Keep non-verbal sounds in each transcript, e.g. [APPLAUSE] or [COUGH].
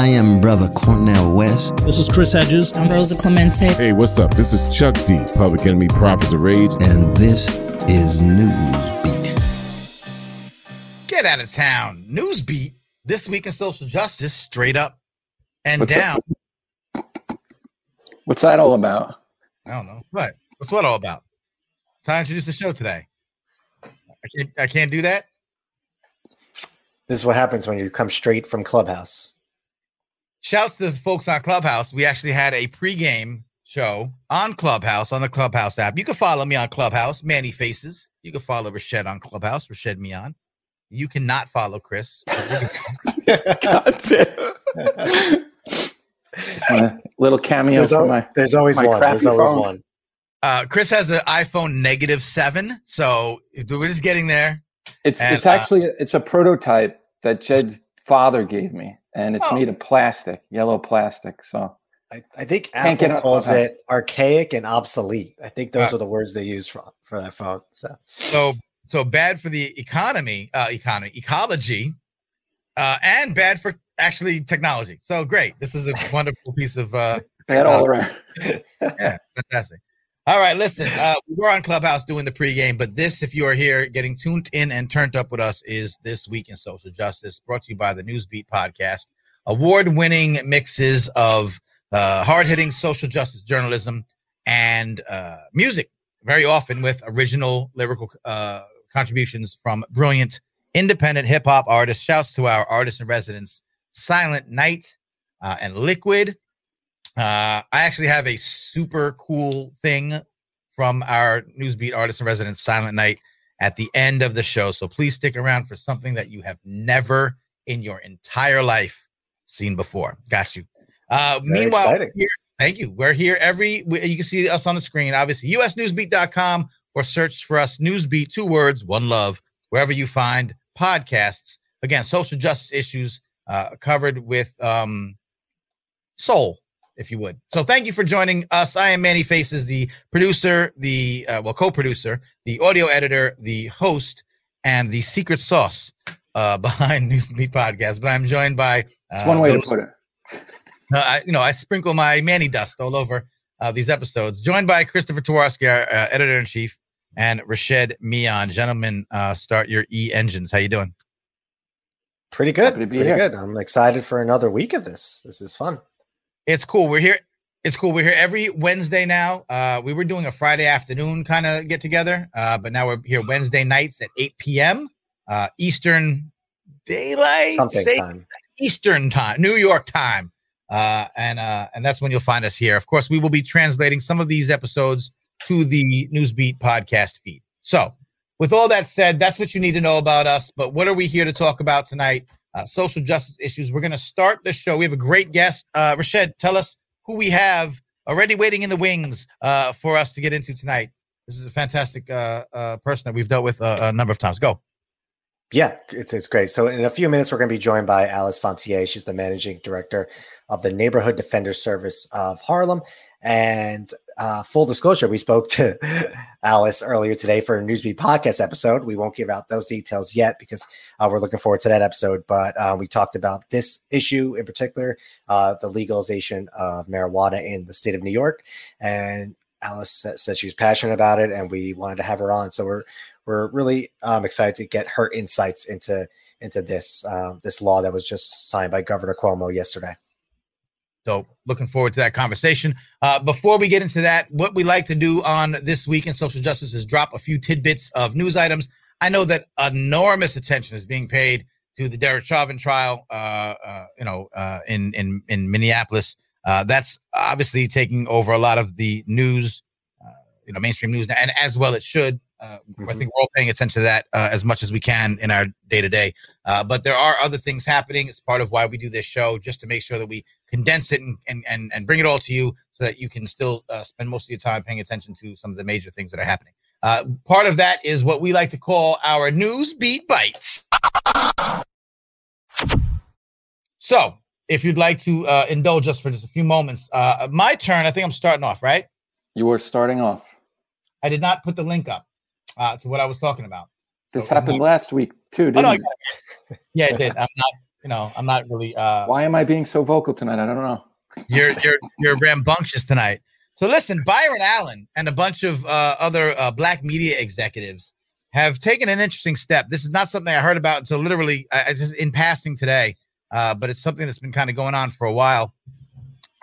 I am Brother Cornel West. This is Chris Hedges. I'm Rosa Clemente. Hey, what's up? This is Chuck D, Public Enemy Prophets of Rage. And this is Newsbeat. Get out of town. Newsbeat. This week in social justice, straight up and What's down. What's that all about? I don't know. What? What's what all about? Time to introduce the show today. I can't I can't do that. This is what happens when you come straight from Clubhouse. Shouts to the folks on Clubhouse. We actually had a pregame show on Clubhouse on the Clubhouse app. You can follow me on Clubhouse, Manny Faces. You can follow Rashed on Clubhouse, Rashed Mian. You cannot follow Chris. [LAUGHS] God damn. A little cameo There's, for al- my. there's always my one. There's always phone. one. Uh, Chris has an iPhone negative seven, so we're just getting there. It's And, it's uh, actually it's a prototype that Jed's father gave me, and it's Oh. made of plastic, yellow plastic. So I, I think Can't get Apple on calls Clubhouse. it archaic and obsolete. I think those Uh, are the words they use for, for that phone. So So so bad for the economy, uh, economy, ecology, uh, and bad for actually technology. So great. This is a wonderful piece of uh, bad all around. [LAUGHS] yeah, fantastic. All right, listen, uh, we're on Clubhouse doing the pregame, but this, if you are here getting tuned in and turned up with us, is This Week in Social Justice, brought to you by the Newsbeat Podcast. Award winning mixes of uh, hard hitting social justice journalism and uh, music, very often with original lyrical uh, contributions from brilliant independent hip hop artists. Shouts to our artists in residence, Silent Night uh, and Liquid. Uh, I actually have a super cool thing from our Newsbeat artist in residence, Silent Night, at the end of the show. So please stick around for something that you have never in your entire life seen before. Got you. Uh, Very meanwhile, here, thank you. We're here every. we- You can see us on the screen, obviously. USNewsbeat.com or search for us Newsbeat, two words, one love, wherever you find podcasts. Again, social justice issues uh, covered with um, soul, if you would. So thank you for joining us. I am Manny Faces, the producer, the uh, well co-producer, the audio editor, the host, and the secret sauce uh, [LAUGHS] behind Newsbeat Podcast. But I'm joined by uh, It's one way to put it. [LAUGHS] uh, I, you know, I sprinkle my Manny dust all over uh, these episodes. Joined by Christopher Twarowski, our uh, editor in chief, and Rashed Mian. Gentlemen, uh, start your e engines. How you doing? pretty good. Happy to be Pretty here. good. I'm excited for another week of this. This is fun. It's cool. We're here. It's cool. We're here every Wednesday now. Uh, we were doing a Friday afternoon kind of get together, uh, but now we're here Wednesday nights at 8 p.m. Uh, Eastern Daylight Something Sa- time. Eastern time, New York time. Uh, and uh, and that's when you'll find us here. Of course, we will be translating some of these episodes to the Newsbeat podcast feed. So, with all that said, that's what you need to know about us. But what are we here to talk about tonight? Uh, social justice issues. We're going to start the show. We have a great guest. Uh, Rashed, tell us who we have already waiting in the wings uh, for us to get into tonight. This is a fantastic uh, uh, person that we've dealt with uh, a number of times. Go. Yeah, it's it's great. So in a few minutes, we're going to be joined by Alice Fontier. She's the managing director of the Neighborhood Defender Service of Harlem. And uh, full disclosure, we spoke to Alice earlier today for a Newsbeat podcast episode. We won't give out those details yet because uh, we're looking forward to that episode. But uh, we talked about this issue in particular, uh, the legalization of marijuana in the state of New York. And Alice said, she was passionate about it, and we wanted to have her on. So we're we're really um, excited to get her insights into into this uh, this law that was just signed by Governor Cuomo yesterday. So looking forward to that conversation. Uh, before we get into that, what we like to do on this week in social justice is drop a few tidbits of news items. I know that enormous attention is being paid to the Derek Chauvin trial. Uh, uh, you know, uh, in in in Minneapolis, uh, that's obviously taking over a lot of the news. Uh, you know, mainstream news, and as well it should. Uh, I think we're all paying attention to that uh, as much as we can in our day to day. But there are other things happening. It's part of why we do this show, just to make sure that we condense it and and and, and bring it all to you so that you can still uh, spend most of your time paying attention to some of the major things that are happening. Uh, part of that is what we like to call our news beat bites. So, if you'd like to uh, indulge us for just a few moments, uh, my turn. I think I'm starting off, right? You were starting off. I did not put the link up uh, to what I was talking about. This Oh, happened last week too, Oh, didn't no, it? it. yeah, it did. I'm not. You know, I'm not really. Uh, Why am I being so vocal tonight? I don't know. [LAUGHS] You're you're you're rambunctious tonight. So listen, Byron Allen and a bunch of uh, other uh, black media executives have taken an interesting step. This is not something I heard about until literally I, I just in passing today, uh, but it's something that's been kind of going on for a while.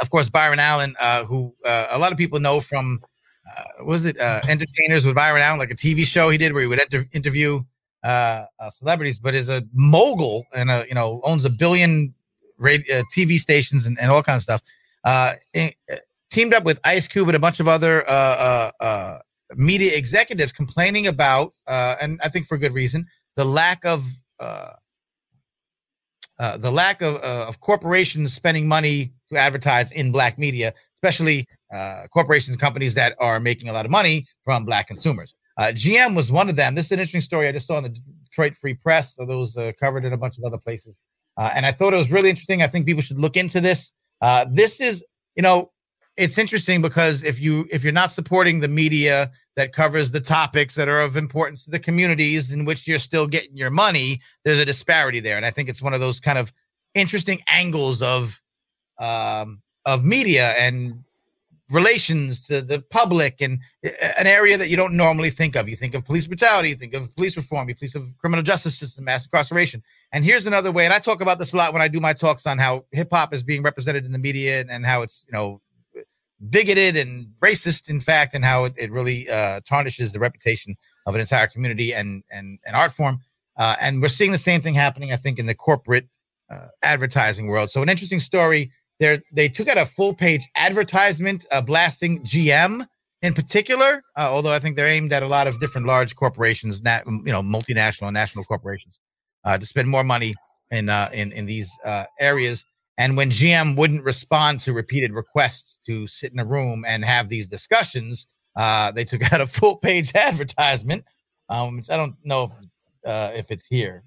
Of course, Byron Allen, uh, who uh, a lot of people know from uh, was it uh, Entertainers with Byron Allen, like a TV show he did where he would enter, interview uh, uh, celebrities, but is a mogul and a you know owns a billion radio, uh, TV stations and, and all kinds of stuff. Uh, in, teamed up with Ice Cube and a bunch of other uh, uh, uh, media executives complaining about, uh, and I think for good reason, the lack of uh, uh, the lack of, of corporations spending money to advertise in black media, especially uh, corporations companies that are making a lot of money from black consumers. Uh, GM was one of them. This is an interesting story I just saw in the Detroit Free Press. So those uh, covered in a bunch of other places. Uh, and I thought it was really interesting. I think people should look into this. Uh, this is, you know, it's interesting because if you if you're not supporting the media that covers the topics that are of importance to the communities in which you're still getting your money, there's a disparity there. And I think it's one of those kind of interesting angles of um, of media and relations to the public and uh, an area that you don't normally think of. You think of police brutality, you think of police reform, you think of criminal justice system, mass incarceration. And here's another way, and I talk about this a lot when I do my talks on how hip hop is being represented in the media and, and how it's, you know, bigoted and racist, in fact, and how it, it really uh, tarnishes the reputation of an entire community and and, and art form. Uh, and we're seeing the same thing happening, I think, in the corporate uh, advertising world. So an interesting story. There, they took out a full page advertisement uh, blasting GM in particular, uh, although I think they're aimed at a lot of different large corporations, nat- you know, multinational and national corporations, uh, to spend more money in uh, in in these uh, areas. And when GM wouldn't respond to repeated requests to sit in a room and have these discussions, uh, they took out a full page [LAUGHS] advertisement. Um, I don't know if, if it's here,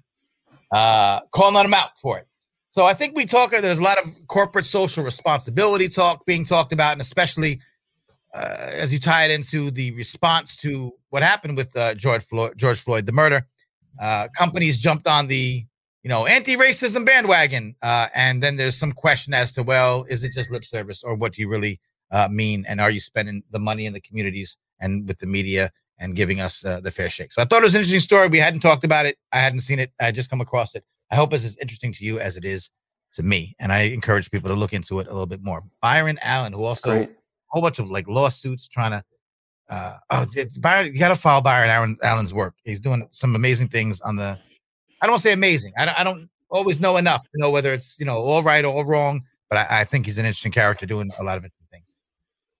calling them out for it. So I think we talk. There's a lot of corporate social responsibility talk being talked about, and especially uh, as you tie it into the response to what happened with uh, George Floyd, George Floyd, the murder. Uh, companies jumped on the you know anti-racism bandwagon, uh, and then there's some question as to well, is it just lip service, or what do you really uh, mean, and are you spending the money in the communities and with the media and giving us uh, the fair shake? So I thought it was an interesting story. We hadn't talked about it. I hadn't seen it. I just come across it. I hope it's as interesting to you as it is to me, and I encourage people to look into it a little bit more. Byron Allen, who also Great. a whole bunch of like lawsuits trying to. Uh, oh, it's Byron, you got to follow Byron Allen, Allen's work. He's doing some amazing things on the. I don't say amazing. I don't, I don't always know enough to know whether it's you know all right or all wrong, but I, I think he's an interesting character doing a lot of interesting things.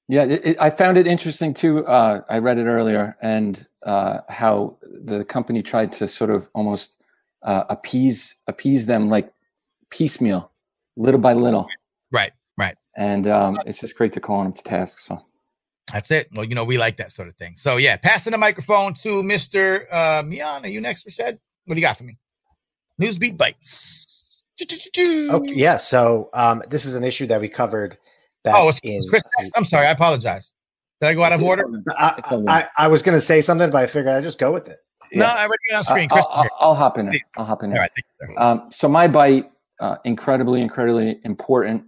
Yeah, it, it, I found it interesting too. Uh, I read it earlier, and uh, how the company tried to sort of almost uh, appease appease them like piecemeal, little by little, Right, right. and um, it's just great to call on them to task. So That's it. Well, you know we like that sort of thing. So yeah, passing the microphone to Mister uh, Mian. Are you next, Rashad? What do you got for me? Newsbeat bites. Okay, yeah. So um, this is an issue that we covered back Oh, it's, in. it's Chris next. I'm sorry. I apologize. Did I go out of order? I, I, I was going to say something, but I figured I'd just go with it. No, I already got on screen. I'll, Chris, I'll, I'll hop in. Please. I'll hop in. all right. Thank you, sir. Um, so my bite, uh, incredibly, incredibly important.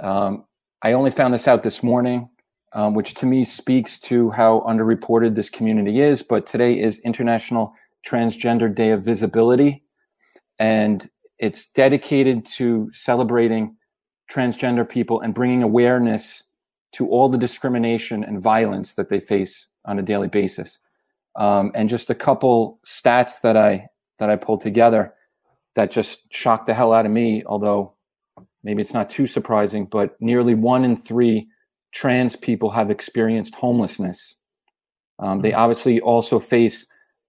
Um, I only found this out this morning, um, which to me speaks to how underreported this community is. But today is International Transgender Day of Visibility, and it's dedicated to celebrating transgender people and bringing awareness to all the discrimination and violence that they face on a daily basis. Um, and just a couple stats that I that I pulled together that just shocked the hell out of me. Although maybe it's not too surprising, but nearly one in three trans people have experienced homelessness. Um, they obviously also face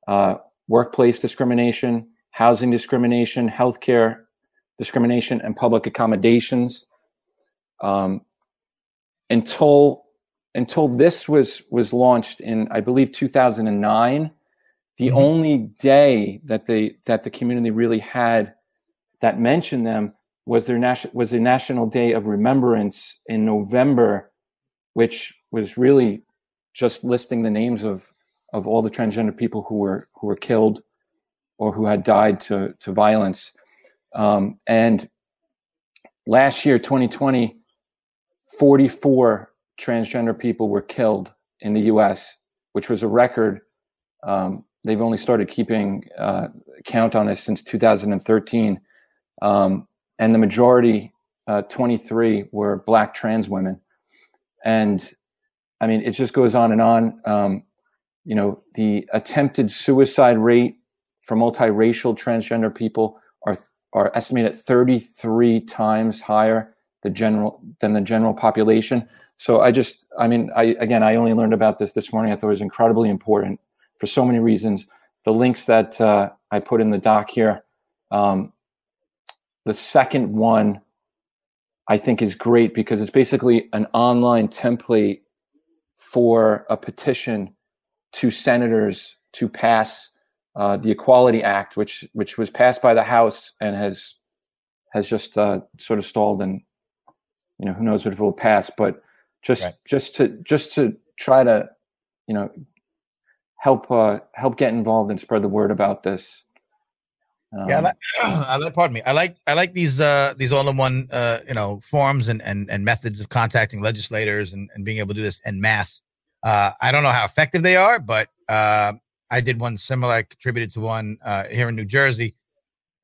uh, workplace discrimination, housing discrimination, healthcare discrimination, and public accommodations. Um, until until this was was launched in, I believe, 2009 the Mhm. only day that they that the community really had that mentioned them was their national was the national day of remembrance in november which was really just listing the names of of all the transgender people who were who were killed or who had died to to violence Um, and last year, 2020, 44 transgender people were killed in the US, which was a record. Um, they've only started keeping uh, count on this since 2013. Um, and the majority, uh, 23, were black trans women. And I mean, it just goes on and on. Um, you know, the attempted suicide rate for multiracial transgender people are are estimated at 33 times higher the general than the general population. So I just, I mean, I again, I only learned about this this morning. I thought it was incredibly important for so many reasons. The links that uh, I put in the doc here, um, the second one, I think is great because it's basically an online template for a petition to senators to pass uh, the Equality Act, which which was passed by the House and has has just uh, sort of stalled, and you know who knows if it will pass. But just right. just to just to try to you know help uh, help get involved and spread the word about this. Um, yeah, I like, [CLEARS THROAT] I like. Pardon me. I like. I like these. Uh, these all-in-one. Uh, you know, forms and and and methods of contacting legislators and and being able to do this en masse. Uh, I don't know how effective they are, but uh, I did one similar. I contributed to one uh, here in New Jersey.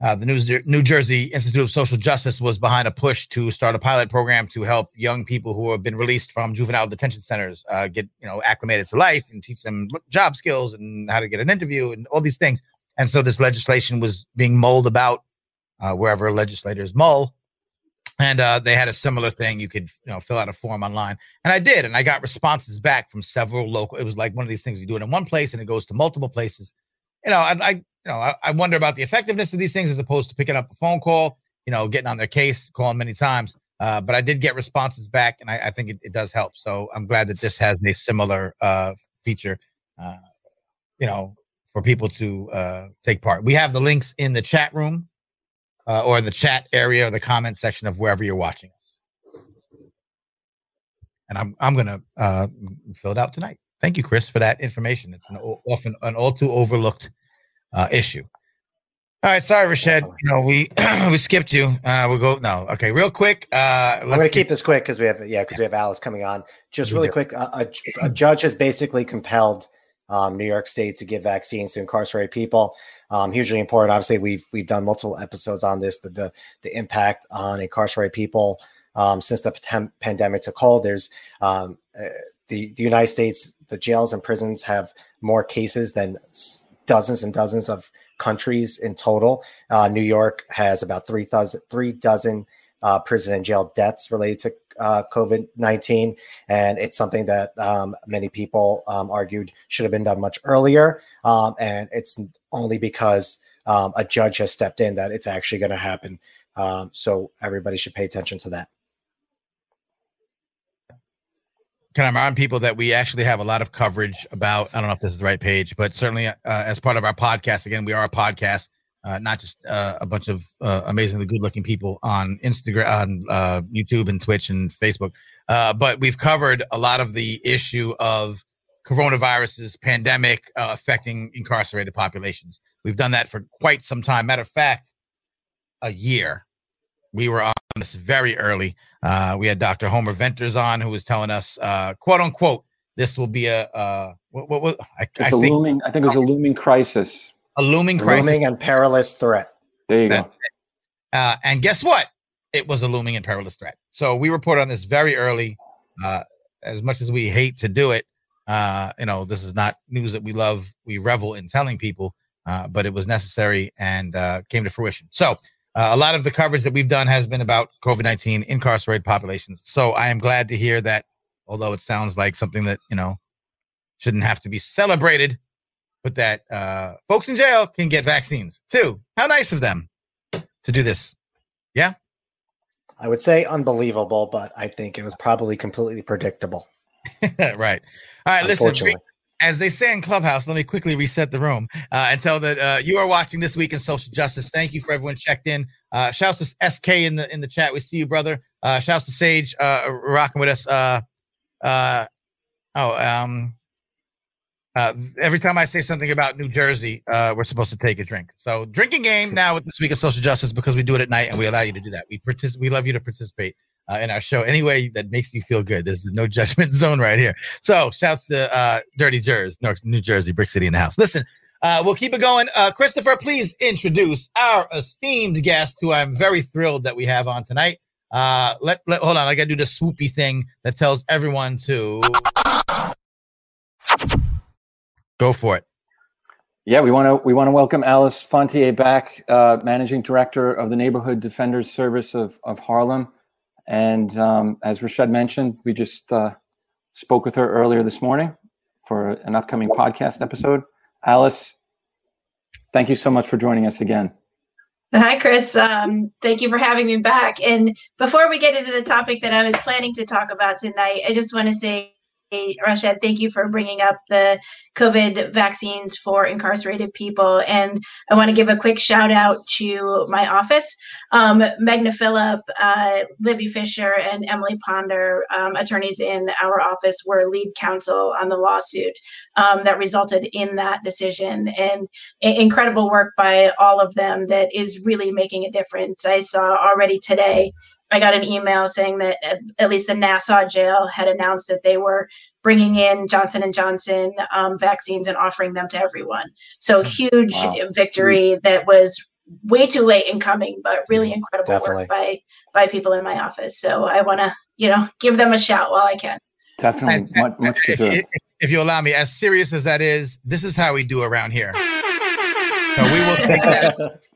Uh, the New, New Jersey Institute of Social Justice was behind a push to start a pilot program to help young people who have been released from juvenile detention centers uh, get you know acclimated to life and teach them job skills and how to get an interview and all these things. And so this legislation was being mulled about uh, wherever legislators mull and uh, they had a similar thing. You could, you know, fill out a form online, and I did, and I got responses back from several local. It was like one of these things you do it in one place and it goes to multiple places. You know, I, I you know, I, I, wonder about the effectiveness of these things as opposed to picking up a phone call, you know, getting on their case, calling many times. Uh, but I did get responses back, and I, I think it, it, does help. So I'm glad that this has a similar uh, feature, uh, you know, for people to uh, take part. We have the links in the chat room uh, or the chat area or the comment section of wherever you're watching us. And I'm I'm gonna uh, fill it out tonight. Thank you, Chris, for that information. It's an often an all too overlooked uh, issue. All right, sorry, Rashad. You know we [CLEARS THROAT] we skipped you. Uh, we'll go no. Okay, real quick. Uh, I'm gonna keep this quick because we have yeah because we have Alice coming on. Just really quick, a, a judge has basically compelled um, New York State to give vaccines to incarcerated people. Um, hugely important. Obviously, we've we've done multiple episodes on this. The the, the impact on incarcerated people um, since the p- pandemic took hold. There's um, uh, the the United States. The jails and prisons have more cases than dozens and dozens of countries in total. Uh, New York has about three thousand three dozen uh, prison and jail deaths related to uh, COVID 19. And it's something that um, many people um, argued should have been done much earlier. Um, and it's only because um, a judge has stepped in that it's actually going to happen. Um, so everybody should pay attention to that. Can I remind people that we actually have a lot of coverage about? I don't know if this is the right page, but certainly uh, as part of our podcast, again, we are a podcast uh, not just uh, a bunch of uh, amazingly good-looking people on Instagram, on uh, YouTube, and Twitch and Facebook, uh, but we've covered a lot of the issue of coronaviruses, pandemic affecting incarcerated populations. We've done that for quite some time. Matter of fact, a year. We were on this very early. we had Dr. Homer Venters on, who was telling us, "quote unquote," this will be a uh, what, what, what I, I, think, looming. I think it was a looming crisis a looming crisis. Looming and perilous threat. There you go. Uh, and guess what? It was a looming and perilous threat. So we reported on this very early. Uh, as much as we hate to do it, uh, you know, this is not news that we love. We revel in telling people, uh, but it was necessary and uh, came to fruition. So uh, a lot of the coverage that we've done has been about COVID 19 incarcerated populations. So I am glad to hear that, although it sounds like something that, you know, shouldn't have to be celebrated, but that uh, folks in jail can get vaccines too. How nice of them to do this. Yeah. I would say unbelievable, but I think it was probably completely predictable. [LAUGHS] right. All right. Listen, as they say in Clubhouse, let me quickly reset the room uh, and tell that uh, you are watching this week in social justice. Thank you for everyone checked in. Uh, shouts to SK in the in the chat. We see you, brother. Uh, shouts to Sage uh, rocking with us. Uh, uh, oh, um, Uh, every time I say something about New Jersey, uh, we're supposed to take a drink. So drinking game now with this week of social justice because we do it at night and we allow you to do that. We partic- we love you to participate uh, in our show any way that makes you feel good. There's no judgment [LAUGHS] zone right here. So shouts to uh, Dirty Jers, New Jersey, Brick City in the house. Listen, uh, we'll keep it going. Uh, Christopher, please introduce our esteemed guest, who I'm very thrilled that we have on tonight. Uh, let, let hold on, I got to do the swoopy thing that tells everyone to go for it. Yeah, we want to we want to welcome Alice Fontier back, uh, managing director of the Neighborhood Defenders Service of of Harlem. And um, as Rashad mentioned, we just uh, spoke with her earlier this morning for an upcoming podcast episode. Alice, thank you so much for joining us again. Hi, Chris. Um, thank you for having me back. And before we get into the topic that I was planning to talk about tonight, I just want to say Rashad, thank you for bringing up the COVID vaccines for incarcerated people. And I want to give a quick shout out to my office. Um, Megna Phillip, uh, Libby Fisher, and Emily Ponder, um, attorneys in our office, were lead counsel on the lawsuit um, that resulted in that decision. And incredible work by all of them that is really making a difference. I saw already today I got an email saying that at, at, least the Nassau jail had announced that they were bringing in Johnson and Johnson um, vaccines and offering them to everyone. So mm. huge wow. victory that was way too late in coming, but really mm. incredible Definitely. work by by people in my office. So I want to you know give them a shout while I can. Definitely, much, much if, if you allow me, as serious as that is, this is how we do around here. So we will take that. [LAUGHS]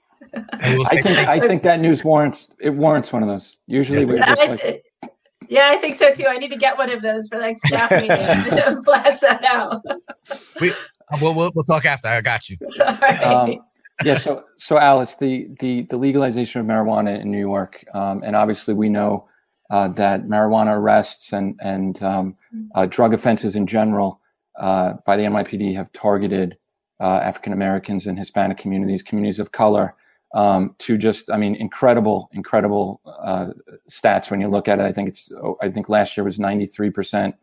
I [LAUGHS] think I think that news warrants it warrants one of those. Usually yes, we just like yeah, I think so too. I need to get one of those for the next staff [LAUGHS] meeting [LAUGHS] blast that out. we we'll, we'll, we'll talk after. I got you. Um, yeah. So so Alice, the the the legalization of marijuana in New York, um, and obviously we know uh, that marijuana arrests and and um, uh, drug offenses in general uh, by the NYPD have targeted uh, African Americans and Hispanic communities, communities of color um, to just, I mean, incredible, incredible uh, stats when you look at it. I think it's, oh, I think last year was 93%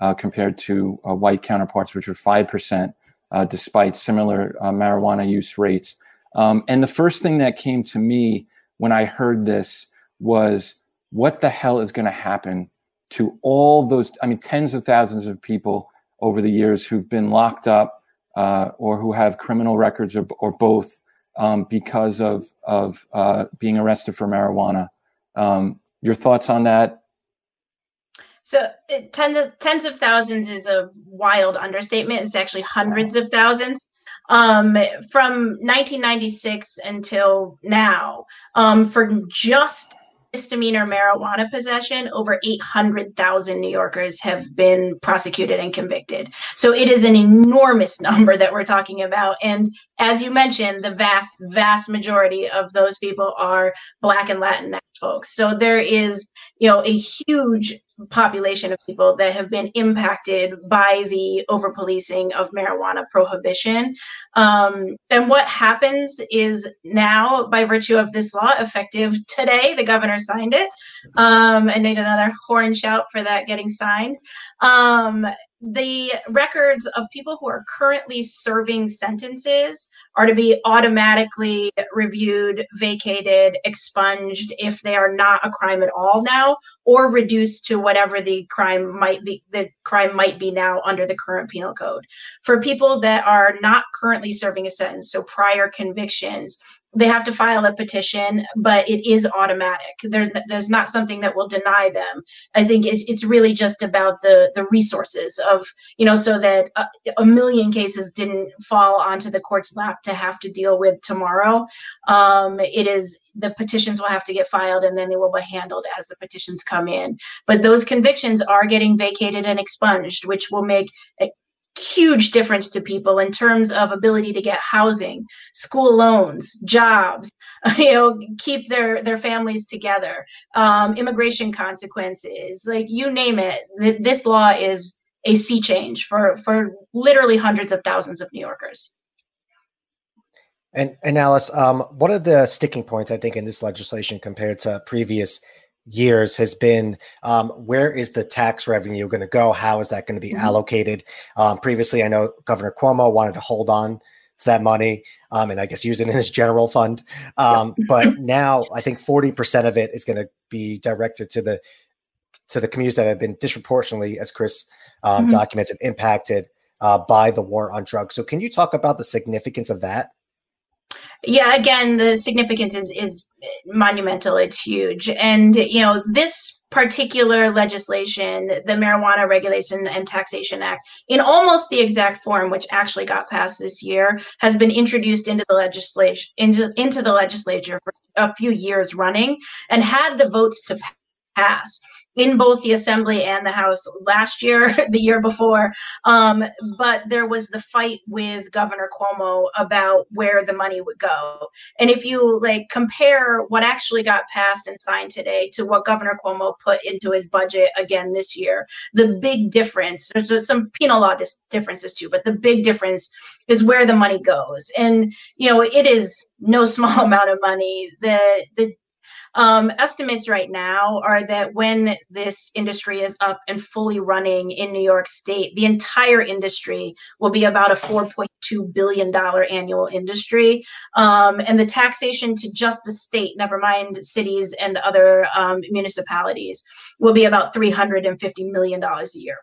uh, compared to uh, white counterparts, which were 5%, uh, despite similar uh, marijuana use rates. Um, and the first thing that came to me when I heard this was, what the hell is going to happen to all those, I mean, tens of thousands of people over the years who've been locked up or who have criminal records or, or both um, because of of uh, being arrested for marijuana. Um, your thoughts on that? So it, tens of, tens of thousands is a wild understatement. It's actually hundreds of thousands. Um, from 1996 until now, um, for just misdemeanor marijuana possession, over 800,000 New Yorkers have been prosecuted and convicted. So it is an enormous [LAUGHS] number that we're talking about. And as you mentioned, the vast, vast majority of those people are Black and Latinx folks. So there is, you know, a huge population of people that have been impacted by the over policing of marijuana prohibition. Um, and what happens is now, by virtue of this law, effective today, the governor signed it. Um, I need another horn shout for that getting signed. Um, the records of people who are currently serving sentences are to be automatically reviewed, vacated, expunged if they are not a crime at all now, or reduced to whatever the crime might be the crime might be now under the current penal code. For people that are not currently serving a sentence, so prior convictions, they have to file a petition, but it is automatic. There's there's not something that will deny them. I think it's it's really just about the the resources of you know so that a, a million cases didn't fall onto the court's lap to have to deal with tomorrow. Um, it is the petitions will have to get filed and then they will be handled as the petitions come in. But those convictions are getting vacated and expunged, which will make huge difference to people in terms of ability to get housing, school loans, jobs, [LAUGHS] you know, keep their their families together, um, immigration consequences, like you name it. This law is a sea change for for literally hundreds of thousands of New Yorkers. And and Alice, um, what are the sticking points I think in this legislation compared to previous years has been um, where is the tax revenue going to go? How is that going to be mm-hmm. allocated? Um, previously, I know Governor Cuomo wanted to hold on to that money um, and I guess use it in his general fund. Um, but [LAUGHS] now I think 40% of it is going to be directed to the to the communities that have been disproportionately, as Chris um, mm-hmm. documented, impacted uh, by the war on drugs. So, can you talk about the significance of that? Yeah again the significance is is monumental. It's huge. And you know this particular legislation the marijuana regulation and taxation act in almost the exact form which actually got passed this year has been introduced into the legislation into, into the legislature for a few years running and had the votes to pass in both the assembly and the house last year [LAUGHS] the year before. Um, but there was the fight with governor cuomo about where the money would go. And if you like compare what actually got passed and signed today to what governor cuomo put into his budget again this year the big difference there's some penal law dis- differences too but the big difference is where the money goes. And you know it is no [LAUGHS] small amount of money. The the um, estimates right now are that when this industry is up and fully running in New York State, the entire industry will be about a $4.2 billion annual industry. Um, and the taxation to just the state, never mind cities and other um, municipalities, will be about $350 million a year.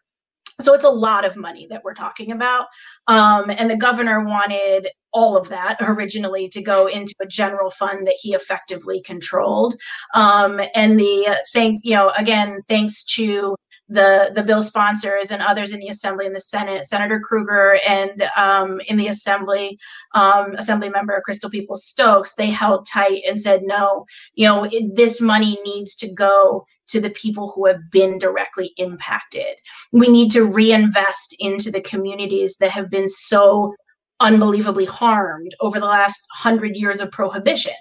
So it's a lot of money that we're talking about. Um, and the governor wanted all of that originally to go into a general fund that he effectively controlled. Um, and the thank, you know, again, thanks to the the bill sponsors and others in the assembly and the senate senator krueger and um, in the assembly um, assembly member crystal peoples stokes they held tight and said no you know it, this money needs to go to the people who have been directly impacted we need to reinvest into the communities that have been so unbelievably harmed over the last hundred years of prohibition.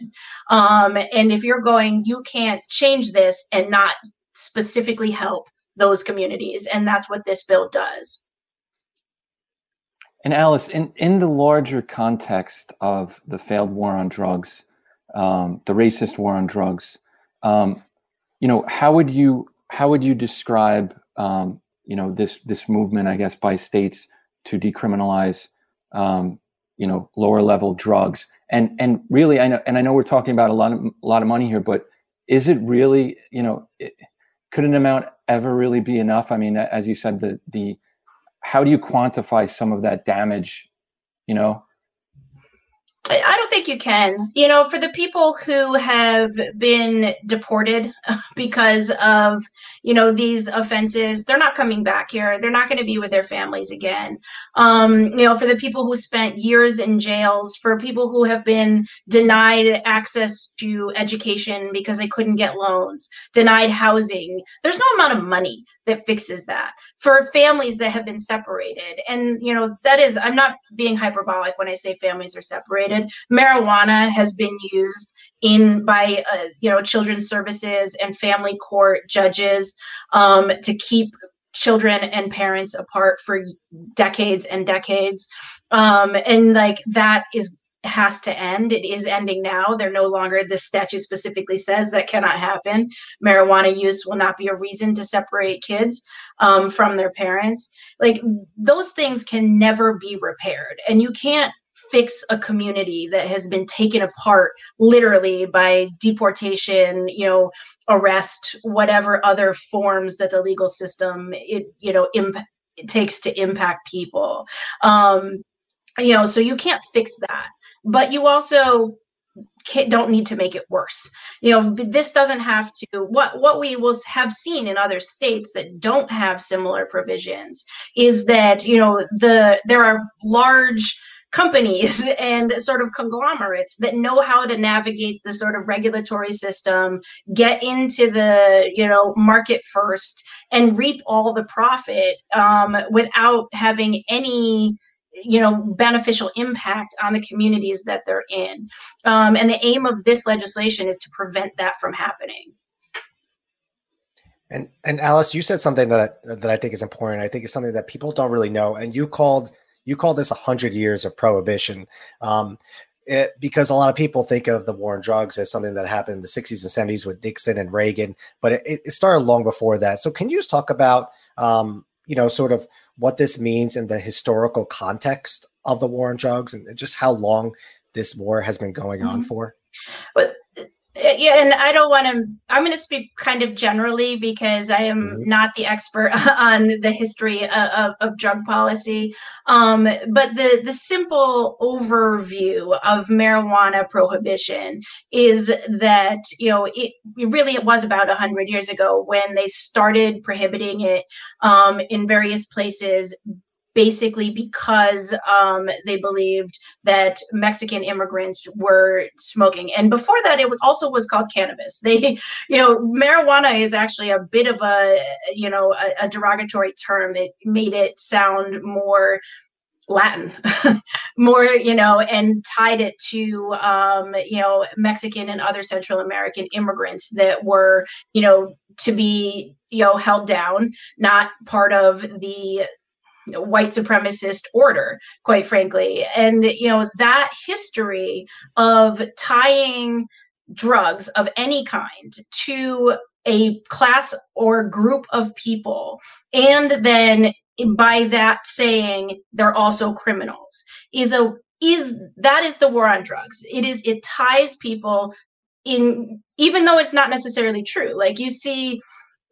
Um, and if you're going, you can't change this and not specifically help those communities. And that's what this bill does. And Alice, in, in the larger context of the failed war on drugs, um, the racist war on drugs, um, you know, how would you how would you describe um, you know this this movement, I guess, by states to decriminalize um, you know lower level drugs? And and really, I know, and I know we're talking about a lot of a lot of money here, but is it really you know? It, could an amount ever really be enough? I mean, as you said, the the how do you quantify some of that damage? You know, think you can. You know, for the people who have been deported [LAUGHS] because of, you know, these offenses, they're not coming back here. They're not going to be with their families again. Um, you know, for the people who spent years in jails, for people who have been denied access to education because they couldn't get loans, denied housing, there's no amount of money that fixes that. For families that have been separated, and, you know, that is, I'm not being hyperbolic when I say families are separated Marijuana has been used in by uh, you know children's services and family court judges um, to keep children and parents apart for decades and decades um, and like that is has to end. It is ending now. They're no longer the statute specifically says that cannot happen. Marijuana use will not be a reason to separate kids um, from their parents. Like those things can never be repaired and you can't fix a community that has been taken apart literally by deportation you know arrest whatever other forms that the legal system it you know imp- it takes to impact people. Um you know so you can't fix that but you also don't need to make it worse. You know this doesn't have to what what we will have seen in other states that don't have similar provisions is that you know the there are large companies [LAUGHS] and sort of conglomerates that know how to navigate the sort of regulatory system get into the you know market first and reap all the profit um, without having any you know beneficial impact on the communities that they're in. Um, and the aim of this legislation is to prevent that from happening. And and alice you said something that I, that i think is important. I think is something that people don't really know. And you called you call this 100 years of prohibition. Um, it, because a lot of people think of the war on drugs as something that happened in the 60s and 70s with Nixon and Reagan, but it, it started long before that. So, can you just talk about, um, you know, sort of what this means in the historical context of the war on drugs and just how long this war has been going mm-hmm. on for? But yeah and i don't want to i'm going to speak kind of generally because i am mm-hmm. not the expert [LAUGHS] on the history of, of, of, drug policy um, but the the simple overview of marijuana prohibition is that you know it, it really it was about 100 years ago when they started prohibiting it um, in various places basically because um, they believed that Mexican immigrants were smoking. And before that, it was also was called cannabis. They, [LAUGHS] you know, marijuana is actually a bit of a, you know, a, a derogatory term. It made it sound more Latin, [LAUGHS] more, you know, and tied it to, um, you know, Mexican and other Central American immigrants that were, you know, to be, you know, held down, not part of the white supremacist order quite frankly. And you know that history of tying drugs of any kind to a class or group of people and then by that saying they're also criminals is a is that is the war on drugs. It is it ties people in even though it's not necessarily true. Like you see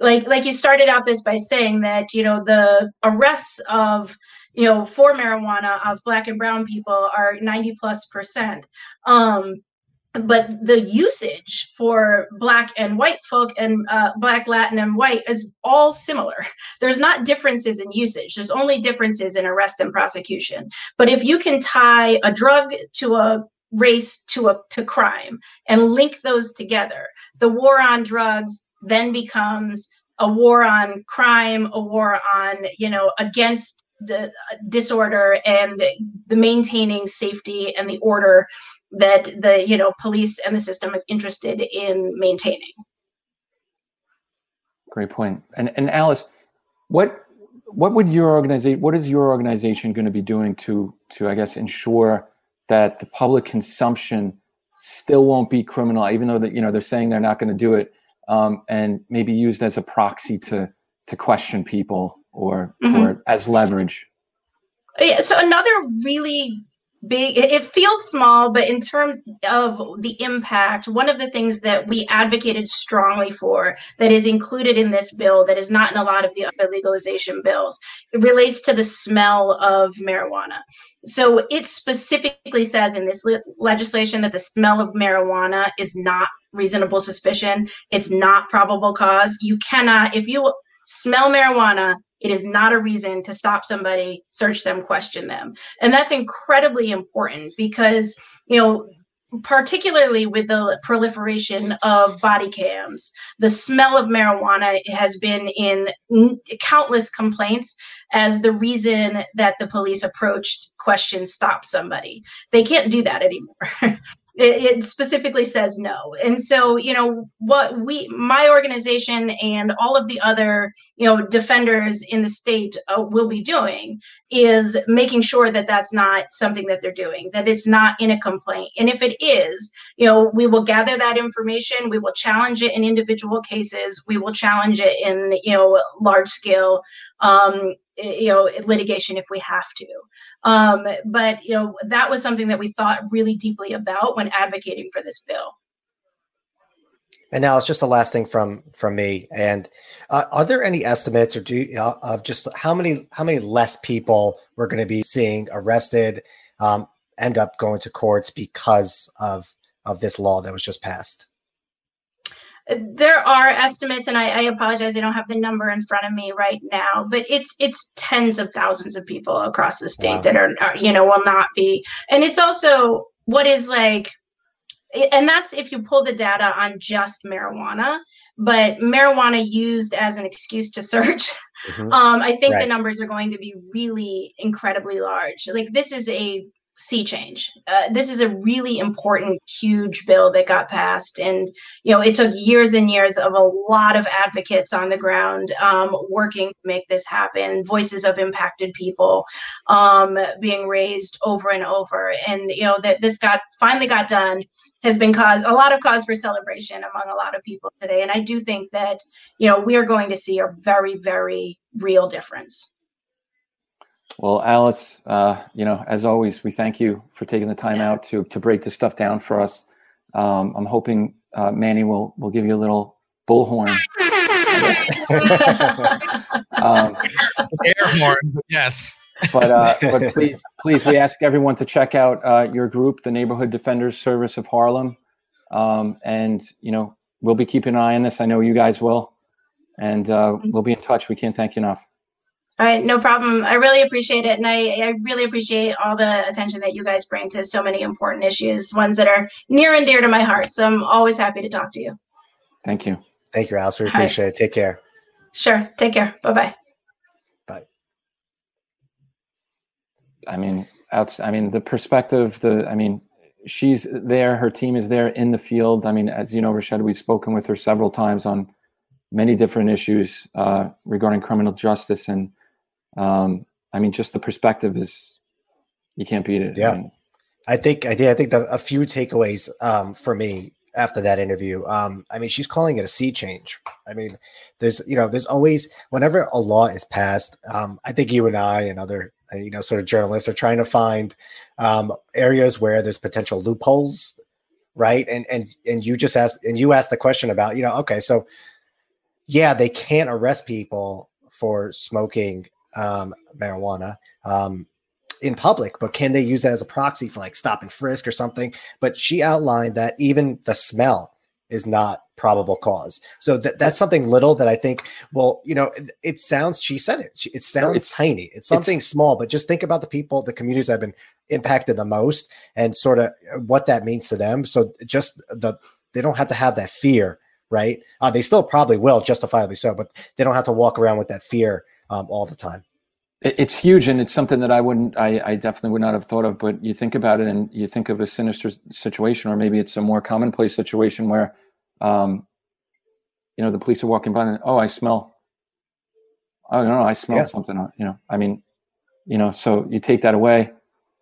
like like you started out this by saying that you know the arrests of you know for marijuana of black and brown people are 90 plus percent. Um but the usage for black and white folk and uh, black latin and white is all similar. [LAUGHS] There's not differences in usage. There's only differences in arrest and prosecution. But if you can tie a drug to a race to a to crime and link those together the war on drugs then becomes a war on crime, a war on, you know, against the uh, disorder and the maintaining safety and the order that the, you know, police and the system is interested in maintaining. Great point. And and Alice, what what would your organization what is your organization going to be doing to to I guess ensure that the public consumption still won't be criminal, even though that you know they're saying they're not going to do it um, and maybe used as a proxy to to question people or mm-hmm. or as leverage. Yeah, so another really big it feels small but in terms of the impact one of the things that we advocated strongly for that is included in this bill that is not in a lot of the other legalization bills it relates to the smell of marijuana. So it specifically says in this le- legislation that the smell of marijuana is not reasonable suspicion. It's not probable cause. You cannot if you smell marijuana it is not a reason to stop somebody, search them, question them. And that's incredibly important because, you know, particularly with the proliferation of body cams, the smell of marijuana has been in countless complaints as the reason that the police approached, questioned, stopped somebody. They can't do that anymore. [LAUGHS] it, it, specifically says no. And so you know what we my organization and all of the other you know defenders in the state uh, will be doing is making sure that that's not something that they're doing that it's not in a complaint. And if it is you know we will gather that information we will challenge it in individual cases we will challenge it in you know large scale um, you know litigation if we have to. Um, but you know that was something that we thought really deeply about when advocating for this bill. And now it's just the last thing from from me. And uh, are there any estimates or do you, uh, of just how many how many less people we're going to be seeing arrested um, end up going to courts because of of this law that was just passed there are estimates and I, I, apologize i don't have the number in front of me right now but it's it's tens of thousands of people across the state wow. that are, are, you know will not be and it's also what is like and that's if you pull the data on just marijuana but marijuana used as an excuse to search mm-hmm. um, i think right. the numbers are going to be really incredibly large like this is a sea change. Uh, this is a really important, huge bill that got passed, and you know it took years and years of a lot of advocates on the ground um, working to make this happen. Voices of impacted people um, being raised over and over, and you know that this got finally got done has been cause a lot of cause for celebration among a lot of people today. And I do think that you know we are going to see a very, very real difference. Well, Alice, uh, you know, as always, we thank you for taking the time out to to break this stuff down for us. Um, I'm hoping uh, Manny will will give you a little bullhorn. [LAUGHS] um, Air horn, yes. but uh, but please, please, we ask everyone to check out uh, your group, the Neighborhood Defenders Service of Harlem, um, and you know we'll be keeping an eye on this. I know you guys will, and uh, we'll be in touch. We can't thank you enough. All right, no problem. I really appreciate it. And I, I really appreciate all the attention that you guys bring to so many important issues, ones that are near and dear to my heart. So I'm always happy to talk to you. Thank you. Thank you, Alice. We appreciate right. it. Take care. Sure. Take care. Bye bye. Bye. I mean, out, I mean, the perspective, the, I mean, she's there, her team is there in the field. I mean, as you know, Rashed, we've spoken with her several times on many different issues uh, regarding criminal justice and um, I mean, just the perspective is you can't beat it. Yeah, I, mean, I think I did. I think the, a few takeaways um, for me after that interview. Um, I mean, she's calling it a sea change. I mean, there's you know, there's always whenever a law is passed. Um, I think you and I and other uh, you know sort of journalists are trying to find um, areas where there's potential loopholes, right? And and and you just asked and you asked the question about you know okay so yeah they can't arrest people for smoking um, marijuana um, in public, but can they use that as a proxy for like stop and frisk or something? But she outlined that even the smell is not probable cause. So that that's something little that I think, well, you know, it, it sounds, she said it, it sounds it's, tiny. It's something it's, small, but just think about the people, the communities that have been impacted the most and sort of what that means to them. So just the, they don't have to have that fear, right? Uh, they still probably will, justifiably so, but they don't have to walk around with that fear um, all the time. It's huge, and it's something that I wouldn't, I, I, definitely would not have thought of. But you think about it, and you think of a sinister situation, or maybe it's a more commonplace situation where, um, you know, the police are walking by and oh, I smell. I don't know, I smell yeah. something. Uh, you know, I mean, you know, so you take that away.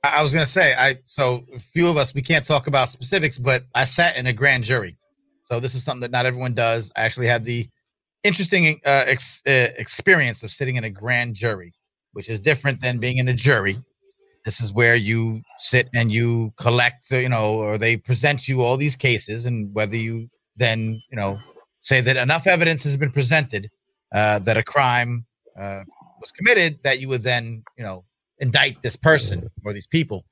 I was gonna say, I so a few of us we can't talk about specifics, but I sat in a grand jury, so this is something that not everyone does. I actually had the interesting uh, ex- uh, experience of sitting in a grand jury, which is different than being in a jury. This is where you sit and you collect, uh, you know, or they present you all these cases, and whether you then, you know, say that enough evidence has been presented uh, that a crime uh, was committed, that you would then, you know, indict this person or these people.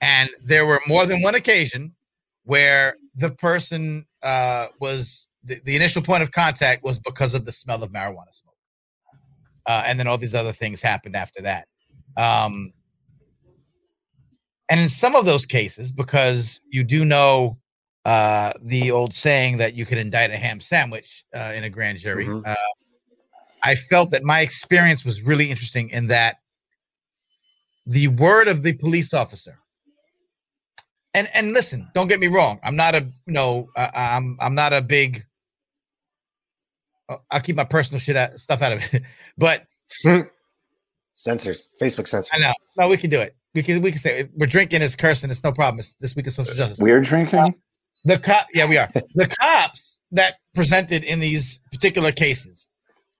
And there were more than one occasion where the person uh, was the, the initial point of contact was because of the smell of marijuana smoke. Uh, and then all these other things happened after that. Um, and in some of those cases, because you do know uh, the old saying that you can indict a ham sandwich uh, in a grand jury, mm-hmm. uh, I felt that my experience was really interesting in that the word of the police officer and and listen don't get me wrong i'm not a you know uh, i'm i'm not a big I'll keep my personal shit out, stuff out of it. [LAUGHS] But [LAUGHS] censors, Facebook censors. I know. No, we can do it. We can we can say it. we're drinking is cursing. It's no problem. It's this week of social justice. We're drinking. The cop, yeah, we are. [LAUGHS] the cops that presented in these particular cases,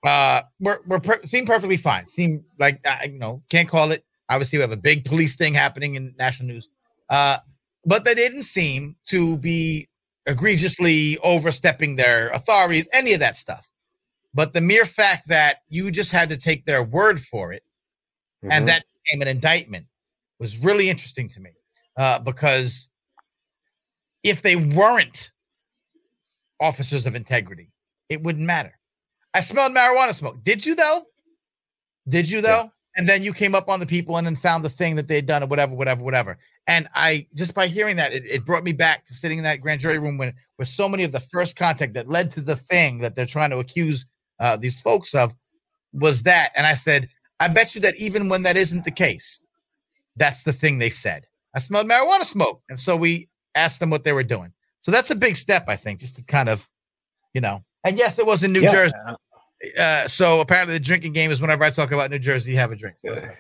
uh, were were per- seem perfectly fine. Seem like uh, you know can't call it. Obviously, we have a big police thing happening in national news. Uh, but they didn't seem to be egregiously overstepping their authorities, any of that stuff. But the mere fact that you just had to take their word for it mm-hmm. and that became an indictment was really interesting to me uh, because if they weren't officers of integrity, it wouldn't matter. I smelled marijuana smoke. Did you though? Did you though? Yeah. And then you came up on the people and then found the thing that they'd done or whatever, whatever, whatever. And I just by hearing that, it, it brought me back to sitting in that grand jury room when with so many of the first contact that led to the thing that they're trying to accuse uh, these folks of was that. And I said, I bet you that even when that isn't the case, that's the thing they said. I smelled marijuana smoke. And so we asked them what they were doing. So that's a big step, I think, just to kind of, you know, and yes, it was in New Yeah. Jersey. Uh, so apparently the drinking game is whenever I talk about New Jersey, you have a drink. So right.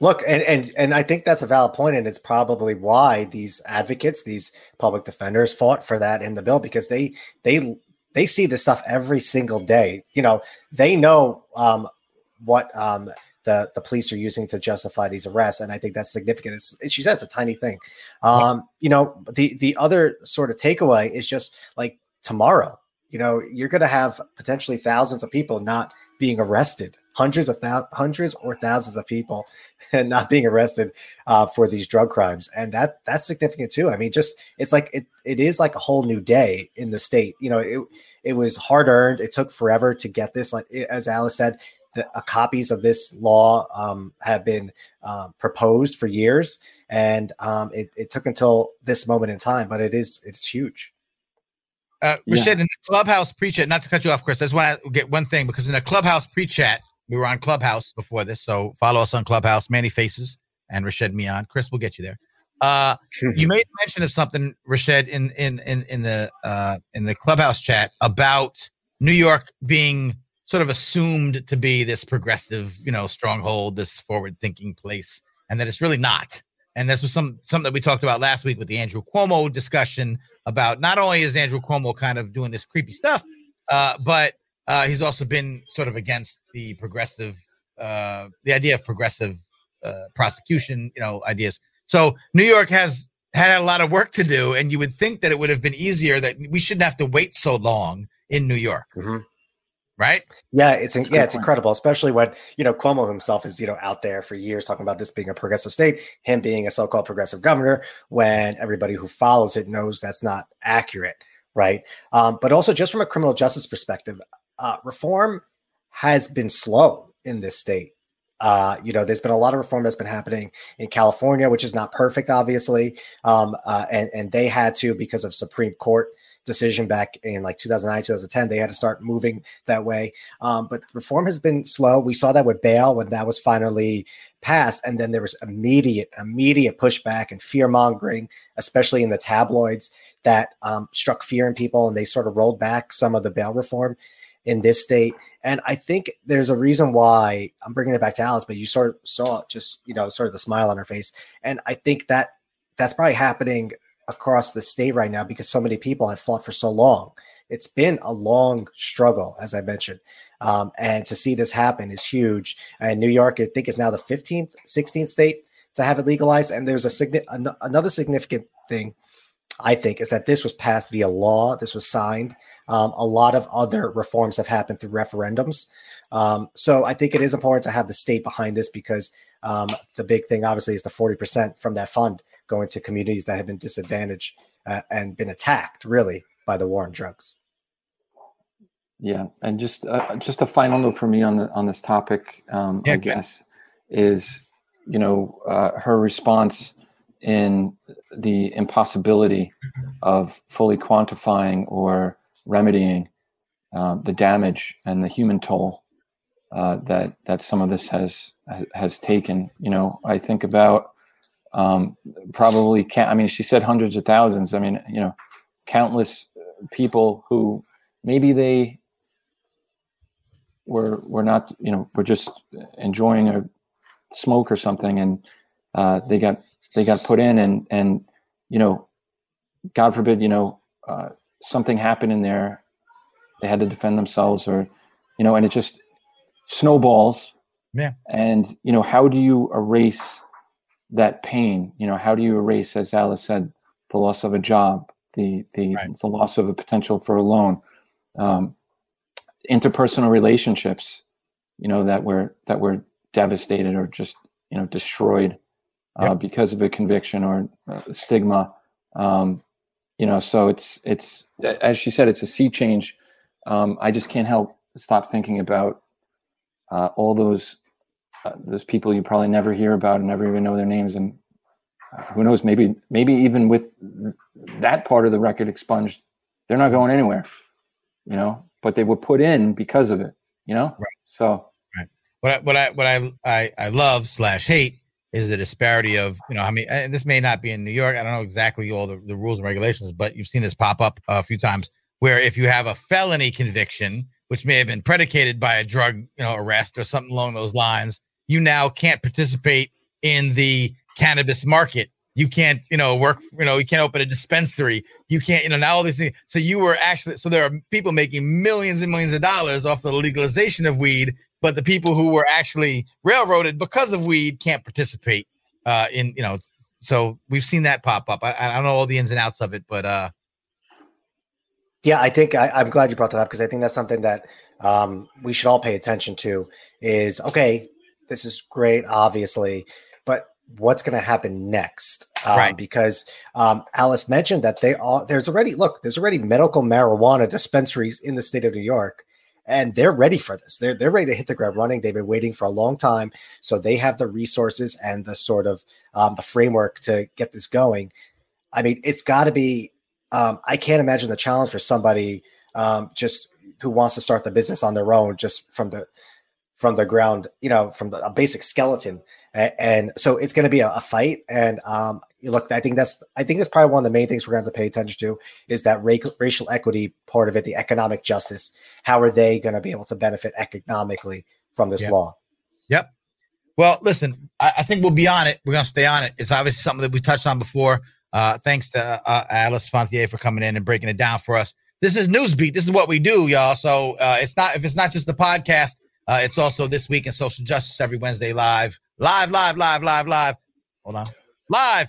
Look, and and and I think that's a valid point, and it's probably why these advocates, these public defenders, fought for that in the bill because they they they see this stuff every single day. You know, they know um, what um, the the police are using to justify these arrests, and I think that's significant. It's, she said it's a tiny thing. Um, you know, the the other sort of takeaway is just like tomorrow. You know, you're going to have potentially thousands of people not being arrested, hundreds of thou- hundreds or thousands of people [LAUGHS] and not being arrested uh, for these drug crimes, and that that's significant too. I mean, just it's like it it is like a whole new day in the state. You know, it it was hard earned. It took forever to get this. Like as Alice said, the uh, copies of this law um, have been uh, proposed for years, and um, it, it took until this moment in time. But it is it's huge. Uh, Yeah. Rashed, in the clubhouse pre-chat, not to cut you off, Chris. I just want to get one thing because in the clubhouse pre-chat, we were on Clubhouse before this, so follow us on Clubhouse, Manny Faces and Rashed Mian. Chris will get you there. Uh, [LAUGHS] you made mention of something, Rashed, in in in in the uh, in the Clubhouse chat about New York being sort of assumed to be this progressive, you know, stronghold, this forward-thinking place, and that it's really not. And this was some something that we talked about last week with the Andrew Cuomo discussion about not only is Andrew Cuomo kind of doing this creepy stuff, uh, but uh, he's also been sort of against the progressive, uh, the idea of progressive uh, prosecution, you know, ideas. So New York has had a lot of work to do, and you would think that it would have been easier that we shouldn't have to wait so long in New York, Mhm. right? Yeah, it's yeah, it's incredible, especially when you know Cuomo himself is you know out there for years talking about this being a progressive state, him being a so-called progressive governor, when everybody who follows it knows that's not accurate, right? Um, but also just from a criminal justice perspective, uh, reform has been slow in this state. Uh, you know, there's been a lot of reform that's been happening in California, which is not perfect, obviously, um, uh, and and they had to because of Supreme Court decision back in like 2009, 2010, they had to start moving that way. Um, but reform has been slow. We saw that with bail when that was finally passed, and then there was immediate, immediate pushback and fear mongering, especially in the tabloids, that um, struck fear in people, and they sort of rolled back some of the bail reform in this state. And I think there's a reason why I'm bringing it back to Alice, but you sort of saw just you know sort of the smile on her face, and I think that that's probably happening across the state right now because so many people have fought for so long. It's been a long struggle, as I mentioned. Um, and to see this happen is huge. And New York, I think, is now the 15th, 16th state to have it legalized. And there's a signi- an- another significant thing, I think, is that this was passed via law. This was signed. Um, a lot of other reforms have happened through referendums. Um, so I think it is important to have the state behind this because um, the big thing, obviously, is the 40% from that fund going to communities that have been disadvantaged uh, and been attacked, really, by the war on drugs. Yeah, and just uh, just a final note for me on the, on this topic, um, Yeah, I guess, is you know uh, her response in the impossibility of fully quantifying or remedying uh, the damage and the human toll uh, that that some of this has has taken. You know, I think about um, probably. Ca- I mean, she said hundreds of thousands. I mean, you know, countless people who maybe they were were not you know were just enjoying a smoke or something and uh, they got they got put in and and you know god forbid you know uh, something happened in there they had to defend themselves or you know and it just snowballs Yeah. and you know how do you erase that pain you know how do you erase as alice said the loss of a job the the, Right. the loss of a potential for a loan um, interpersonal relationships you know that were that were devastated or just you know destroyed uh, Yep. because of a conviction or uh, stigma um, you know so it's it's as she said it's a sea change. Um, i just can't help stop thinking about uh, all those uh, those people you probably never hear about and never even know their names. And uh, who knows maybe maybe even with that part of the record expunged they're not going anywhere you know but they were put in because of it you know? Right. so what I what I what I I, I love slash hate is the disparity of you know I mean and this may not be in New York. I don't know exactly all the, the rules and regulations, but you've seen this pop up a few times where if you have a felony conviction, which may have been predicated by a drug you know arrest or something along those lines, you now can't participate in the cannabis market. You can't, you know, work, you know, you can't open a dispensary. You can't, you know, now all these things. So you were actually, so there are people making millions and millions of dollars off the legalization of weed, but the people who were actually railroaded because of weed can't participate uh, in, you know, so we've seen that pop up. I, I don't know all the ins and outs of it, but uh, yeah, I think I, am glad you brought that up because I think that's something that um, we should all pay attention to. Is okay, this is great, obviously, but what's going to happen next? Um, right. Because um, Alice mentioned that they are there's already look there's already medical marijuana dispensaries in the state of New York, and they're ready for this. They're they're ready to hit the ground running. They've been waiting for a long time, so they have the resources and the sort of um, the framework to get this going. I mean, it's got to be. Um, I can't imagine the challenge for somebody um, just who wants to start the business on their own, just from the from the ground, you know, from the, a basic skeleton. And, and so it's going to be a, a, fight. And um, look, I think that's I think that's probably one of the main things we're going to have to pay attention to is that ra- racial equity part of it, the economic justice. How are they going to be able to benefit economically from this yep. law? Yep. Well, listen, I, I, think we'll be on it. We're going to stay on it. It's obviously something that we touched on before. Uh, thanks to uh, Alice Fontier for coming in and breaking it down for us. This is Newsbeat. This is what we do, y'all. So uh, it's not if it's not just the podcast uh, it's also this week in social justice every Wednesday live, live, live, live, live, live. Hold on, live.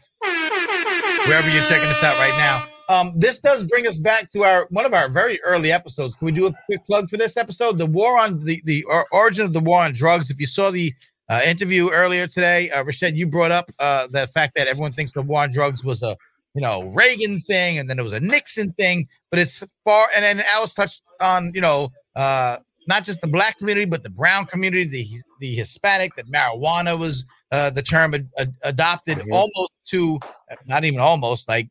Wherever you're checking this out right now. Um, this does bring us back to our one of our very early episodes. Can we do a quick plug for this episode? The war on the the origin of the war on drugs. If you saw the uh, interview earlier today, uh, Rashed, you brought up uh, the fact that everyone thinks the war on drugs was a you know Reagan thing, and then it was a Nixon thing, but it's far. And then Alice touched on you know uh, not just the black community, but the brown community, the the Hispanic, that marijuana was uh, the term ad- ad- adopted mm-hmm. almost to, not even almost, like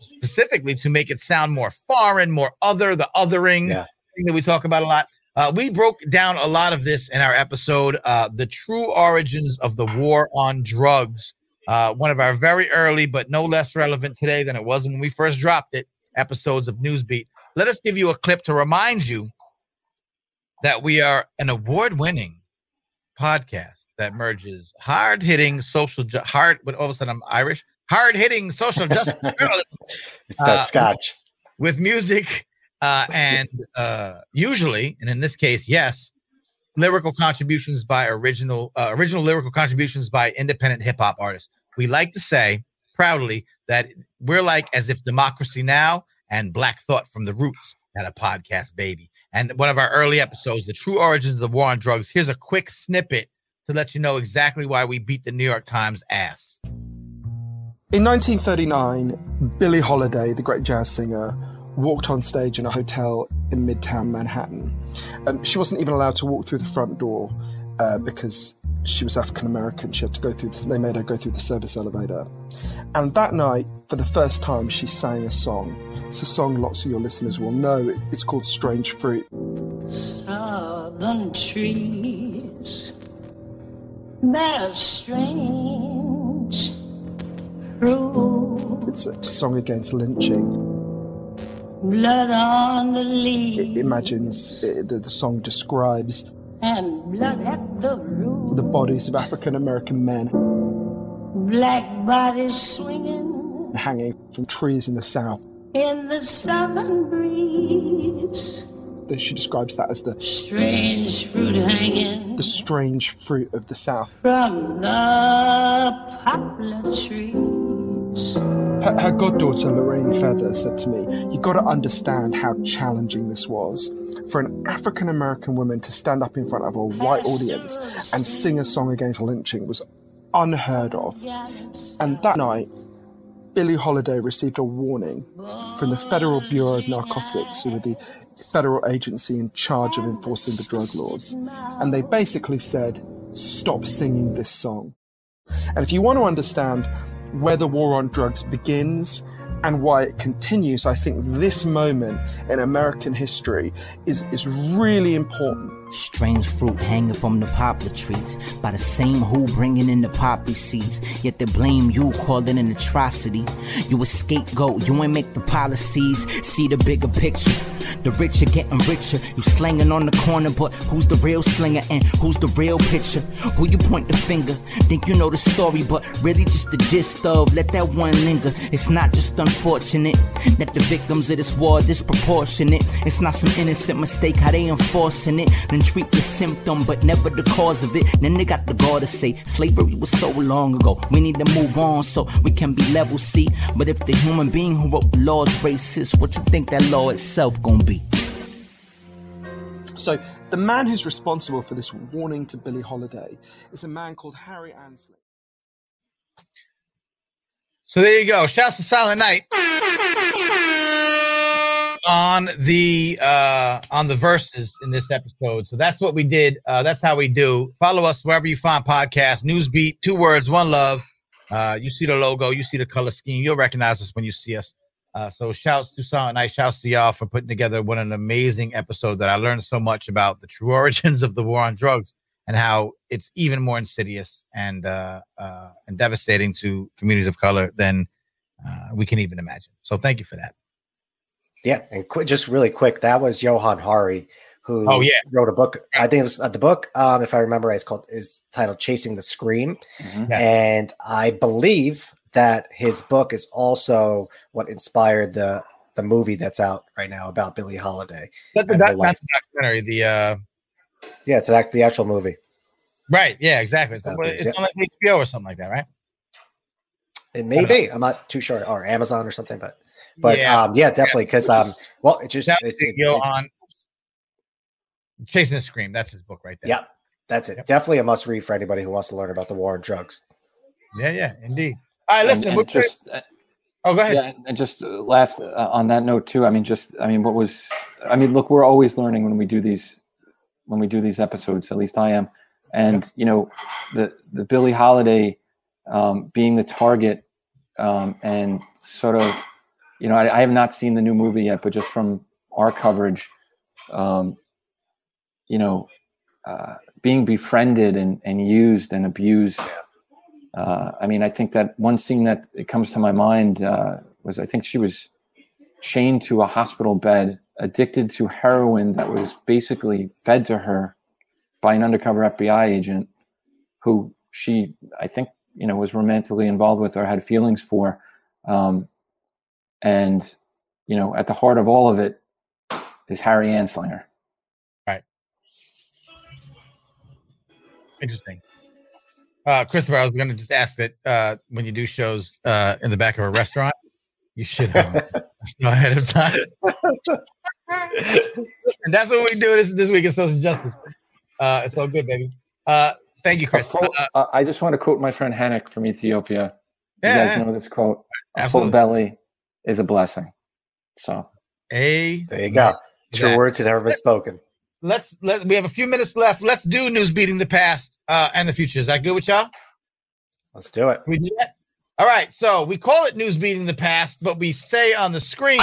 specifically to make it sound more foreign, more other, the othering yeah. thing that we talk about a lot. Uh, we broke down a lot of this in our episode, uh, The True Origins of the War on Drugs. Uh, one of our very early, but no less relevant today than it was when we first dropped it, episodes of Newsbeat. Let us give you a clip to remind you that we are an award-winning podcast that merges hard-hitting social ju- hard. But all of a sudden, I'm Irish. Hard-hitting social justice [LAUGHS] journalism. It's that uh, scotch with music uh, and uh, usually, and in this case, yes, lyrical contributions by original uh, original lyrical contributions by independent hip hop artists. We like to say proudly that we're like as if Democracy Now and Black Thought from the Roots had a podcast baby and one of our early episodes, The True Origins of the War on Drugs. Here's a quick snippet to let you know exactly why we beat the New York Times ass. In 1939, Billie Holiday, the great jazz singer, walked on stage in a hotel in Midtown Manhattan. Um, she wasn't even allowed to walk through the front door uh, because she was African American. She had to go through. The, they made her go through the service elevator. And that night, for the first time, she sang a song. It's a song lots of your listeners will know. It's called Strange Fruit. Southern trees bear strange fruit. It's a song against lynching. Blood on the leaves. It imagines, it, the, the song describes and blood at the root. The bodies of African American men. Black bodies swinging. Hanging from trees in the south. In the southern breeze. She describes that as the strange fruit hanging. The strange fruit of the south. From the poplar trees. Her, her, goddaughter, Lorraine Feather, said to me, You've got to understand how challenging this was. For an African American woman to stand up in front of a white audience and sing a song against lynching was unheard of. And that night, Billie Holiday received a warning from the Federal Bureau of Narcotics, who were the federal agency in charge of enforcing the drug laws. And they basically said, Stop singing this song. And if you want to understand where the war on drugs begins and why it continues, I think this moment in American history is, is really important. Strange fruit hanging from the poplar trees by the same who bringing in the poppy seeds. Yet they blame you, call it an atrocity. You a scapegoat, you ain't make the policies. See the bigger picture. The rich are getting richer. You slanging on the corner, but who's the real slinger and who's the real pitcher? Who you point the finger? Think you know the story, but really just the gist of let that one linger. It's not just unfortunate that the victims of this war are disproportionate. It's not some innocent mistake how they enforcing it. Then treat the symptom, but never the cause of it. Then they got the gall to say slavery was so long ago. We need to move on so we can be level C. But if the human being who wrote the law is racist, what you think that law itself gonna be? So, the man who's responsible for this warning to Billie Holiday is a man called Harry Anslinger. So there you go. Shouts to Silent Night on the uh on the verses in this episode. So that's what we did. Uh that's how we do. Follow us wherever you find podcasts. Newsbeat, two words, one love. Uh you see the logo, you see the color scheme, you'll recognize us when you see us. Uh so shouts to Silent Night, shouts to y'all for putting together what an amazing episode that I learned so much about the true [LAUGHS] origins of the war on drugs and how it's even more insidious and uh, uh, and devastating to communities of color than uh, we can even imagine. So thank you for that. Yeah, and qu- just really quick, that was Johann Hari who Oh, yeah. wrote a book. I think it was uh, the book, um, if I remember right, it's called is titled "Chasing the Scream," Mhm. Yeah. and I believe that his book is also what inspired the the movie that's out right now about Billie Holiday. That's the, And her doc- life. that's the documentary. The uh, Yeah, it's an act, the actual movie. right, yeah, exactly. So, Okay, it's yeah. on like HBO or something like that, right? It may be. I'm not too sure, or Amazon or something, but but Yeah. yeah, um, yeah, definitely because um, well, it just That it, it- video it- on Chasing the Scream. That's his book right there. yeah, that's it. Yep. Definitely a must read for anybody who wants to learn about the war on drugs. yeah, yeah, indeed. All right, listen. and we're just, uh, oh, go ahead. yeah, and just uh, last uh, on that note too. I mean, just I mean, what was? I mean, look, we're always learning when we do these when we do these episodes. At least I am, and you know, the the Billie Holiday um, being the target um, and sort of, you know, I, I have not seen the new movie yet, but just from our coverage, um, you know, uh, being befriended and, and used and abused. Uh, I mean, I think that one scene that it comes to my mind uh, was I think she was chained to a hospital bed, addicted to heroin that was basically fed to her by an undercover FBI agent who she, I think, you know, was romantically involved with or had feelings for. Um, and, you know, at the heart of all of it is Harry Anslinger. Right. Interesting. Uh, Christopher, I was going to just ask that uh, when you do shows uh, in the back of a restaurant, you should um, [LAUGHS] know ahead of time. Listen, that's what we do this this week in social justice. Uh, it's all good, baby. Uh, thank you, Chris. full- Uh, uh, I just want to quote my friend Henrik from Ethiopia. You yeah, guys know this quote: "A full belly is a blessing." So, A. There you go. True Exactly. words have never been spoken. Let's let we have a few minutes left. Let's do news beating the past uh, and the future. Is that good with y'all? Let's do it. We do that? All right. So we call it news beating the past, but we say on the screen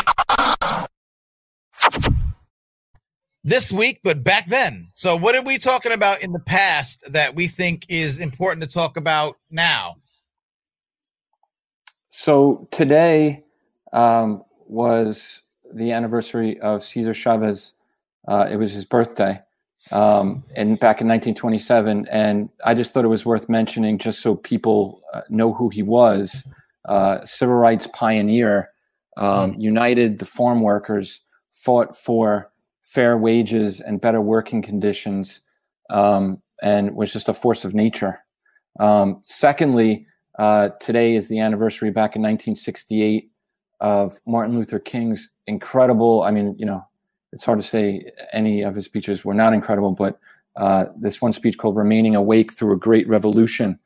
this week, but back then. So what are we talking about in the past that we think is important to talk about now? so today um, was the anniversary of Cesar Chavez. Uh, it was his birthday, um, and back in 1927. And I just thought it was worth mentioning, just so people uh, know who he was. Uh, civil rights pioneer, um, united the farm workers, fought for fair wages and better working conditions, um, and was just a force of nature. Um, secondly, uh, today is the anniversary back in 1968 of Martin Luther King's incredible. I mean, you know, it's hard to say any of his speeches were not incredible, but uh, this one speech called "Remaining Awake Through a Great Revolution,"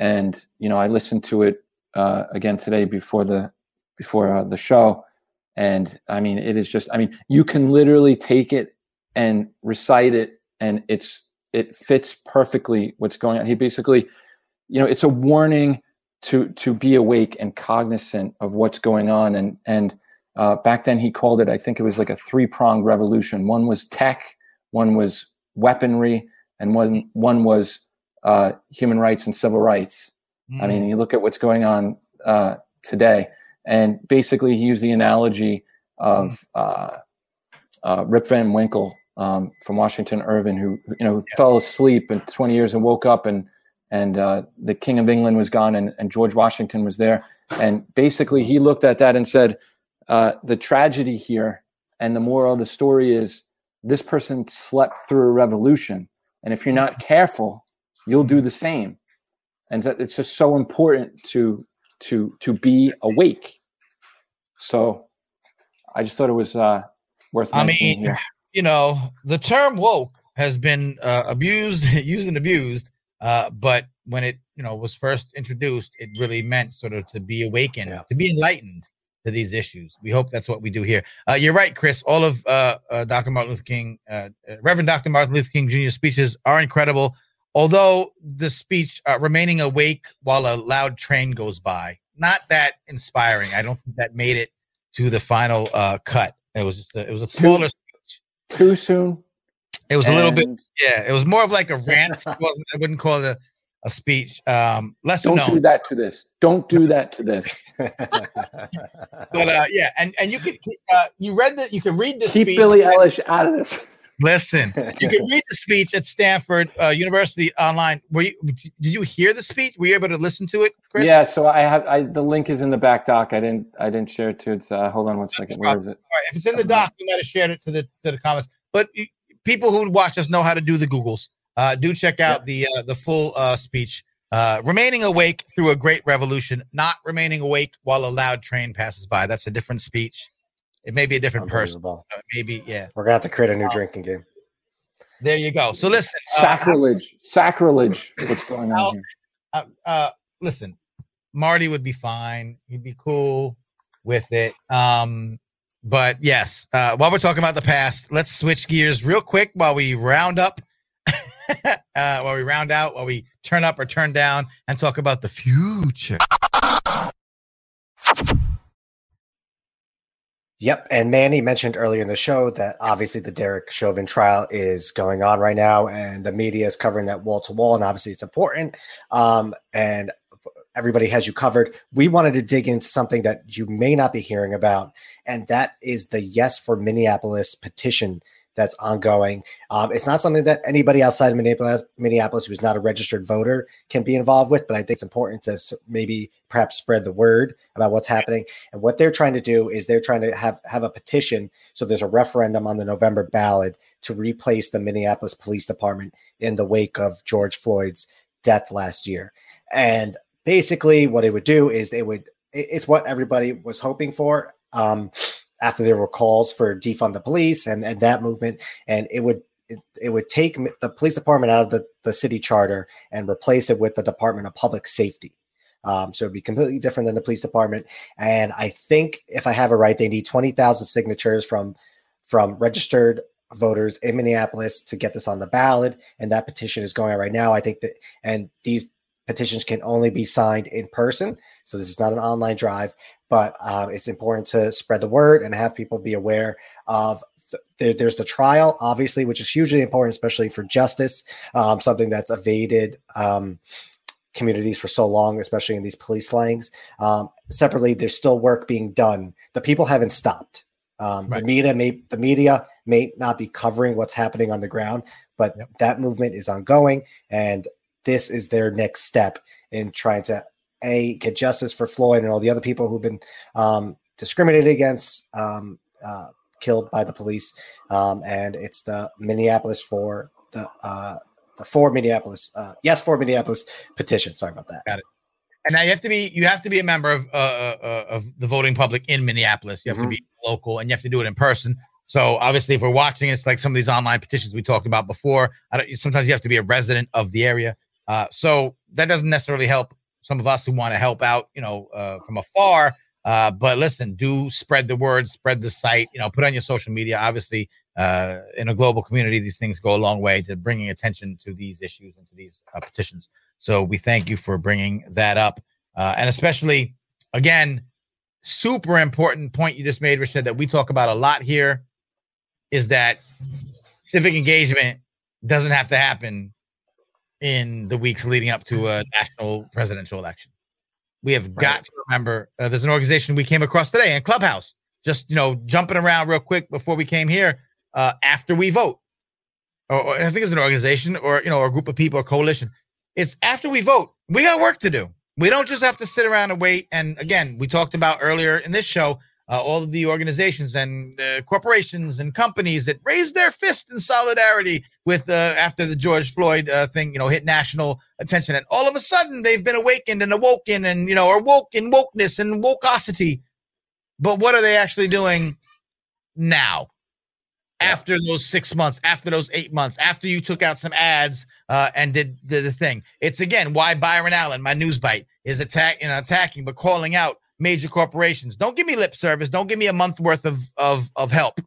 and you know, I listened to it uh, again today before the before uh, the show, and I mean, it is just. I mean, you can literally take it and recite it, and it's it fits perfectly what's going on. He basically, you know, it's a warning to to be awake and cognizant of what's going on. And and uh, back then he called it, I think it was like a three pronged revolution. One was tech, one was weaponry, and one one was uh, human rights and civil rights. Mm. I mean, you look at what's going on uh, today, and basically he used the analogy of uh, uh, Rip Van Winkle um, from Washington Irving, who you know yeah. fell asleep in 20 years and woke up and and uh, the King of England was gone and, and George Washington was there, and basically he looked at that and said, uh, the tragedy here and the moral of the story is this person slept through a revolution, and if you're not careful, you'll do the same, and it's just so important to to to be awake. So, I just thought it was uh, worth. I mean, here you know, the term woke has been uh, abused, [LAUGHS] used and abused. Uh, but when it, you know, was first introduced, it really meant sort of to be awakened, yeah. to be enlightened to these issues. We hope that's what we do here. Uh, you're right, Chris. All of uh, uh, Dr. Martin Luther King, uh, Reverend Dr. Martin Luther King Jr. speeches are incredible. Although the speech remaining awake while a loud train goes by, not that inspiring. I don't think that made it to the final cut. It was just a, it was a smaller too soon. It was and... a little bit, yeah. It was more of like a rant. it [LAUGHS] wasn't. I wouldn't call it a, a speech. Um, lesser Don't known. do that to this. Don't do [LAUGHS] that to this. [LAUGHS] but uh, yeah, and and you could uh, you read that you can read the keep speech. Billie Eilish out of this. Listen, you can read the speech at Stanford uh, University online. Were you? Did you hear the speech? Were you able to listen to it, Chris? Yeah. So I have. I the link is in the back doc. I didn't. I didn't share it to. It's. Uh, hold on one second. Where is it? All right. If it's in the doc, you might have shared it to the to the comments. But people who watch us know how to do the Googles. Uh, do check out the uh, the full uh, speech. Uh, remaining awake through a great revolution, not remaining awake while a loud train passes by. That's a different speech. It may be a different person. Maybe, yeah. We're gonna have to create a new drinking game. There you go. So listen, uh, sacrilege, sacrilege. What's going on here? Uh, uh, listen, Marty would be fine. He'd be cool with it. Um, but yes, uh, while we're talking about the past, let's switch gears real quick while we round up, [LAUGHS] uh, while we round out, while we turn up or turn down, and talk about the future. Yep. And Manny mentioned earlier in the show that obviously the Derek Chauvin trial is going on right now, and the media is covering that wall to wall. And obviously, it's important. Um, and everybody has you covered. We wanted to dig into something that you may not be hearing about, and that is the Yes for Minneapolis petition that's ongoing. Um, it's not something that anybody outside of Minneapolis, Minneapolis who's not a registered voter can be involved with, but I think it's important to maybe perhaps spread the word about what's happening. And what they're trying to do is they're trying to have have a petition. So there's a referendum on the November ballot to replace the Minneapolis Police Department in the wake of George Floyd's death last year. And basically, what it would do is it would it's what everybody was hoping for. Um, after there were calls for defund the police and, and that movement, and it would it, it would take the police department out of the, the city charter and replace it with the Department of Public Safety. Um, so it'd be completely different than the police department. And I think if I have it right, they need 20,000 signatures from from registered voters in Minneapolis to get this on the ballot. And that petition is going on right now. I think that, and these petitions can only be signed in person. So this is not an online drive, but um, it's important to spread the word and have people be aware of. Th- there, there's the trial, obviously, which is hugely important, especially for justice, um, something that's evaded um, communities for so long, especially in these police slangs. Um, separately, there's still work being done. The people haven't stopped. Um, right. The media may the media may not be covering what's happening on the ground, but yep. that movement is ongoing, and this is their next step in trying to a get justice for Floyd and all the other people who've been um, discriminated against, um, uh, killed by the police, um, and it's the Minneapolis for the uh, the for Minneapolis, uh, yes for Minneapolis petition. Sorry about that. Got it. And now you have to be you have to be a member of uh, uh, uh of the voting public in Minneapolis. You have mm-hmm. to be local, and you have to do it in person. So obviously, if we're watching, it's like some of these online petitions we talked about before. I don't, sometimes you have to be a resident of the area. Uh, so that doesn't necessarily help some of us who want to help out, you know, uh, from afar. Uh, but listen, do spread the word, spread the site, you know, put on your social media. Obviously, uh, in a global community, these things go a long way to bringing attention to these issues and to these uh, petitions. So we thank you for bringing that up. uh, and especially again, super important point you just made, Rashed, that we talk about a lot here is that civic engagement doesn't have to happen in the weeks leading up to a national presidential election. We have got to remember uh, there's an organization we came across today in Clubhouse, just you know, jumping around real quick before we came here. Uh, after we vote, or, or I think it's an organization or you know, a group of people, a coalition. It's after we vote. We got work to do. We don't just have to sit around and wait. And again, we talked about earlier in this show uh, all of the organizations and uh, corporations and companies that raised their fist in solidarity with uh, after the George Floyd uh, thing, you know, hit national attention, and all of a sudden they've been awakened and awoken, and you know, are woke in wokeness and wokeosity. But what are they actually doing now? After those six months, after those eight months, after you took out some ads uh, and did, did the thing, it's again why Byron Allen, my news bite, is attack, you know, attacking, but calling out major corporations. Don't give me lip service. Don't give me a month worth of of of help.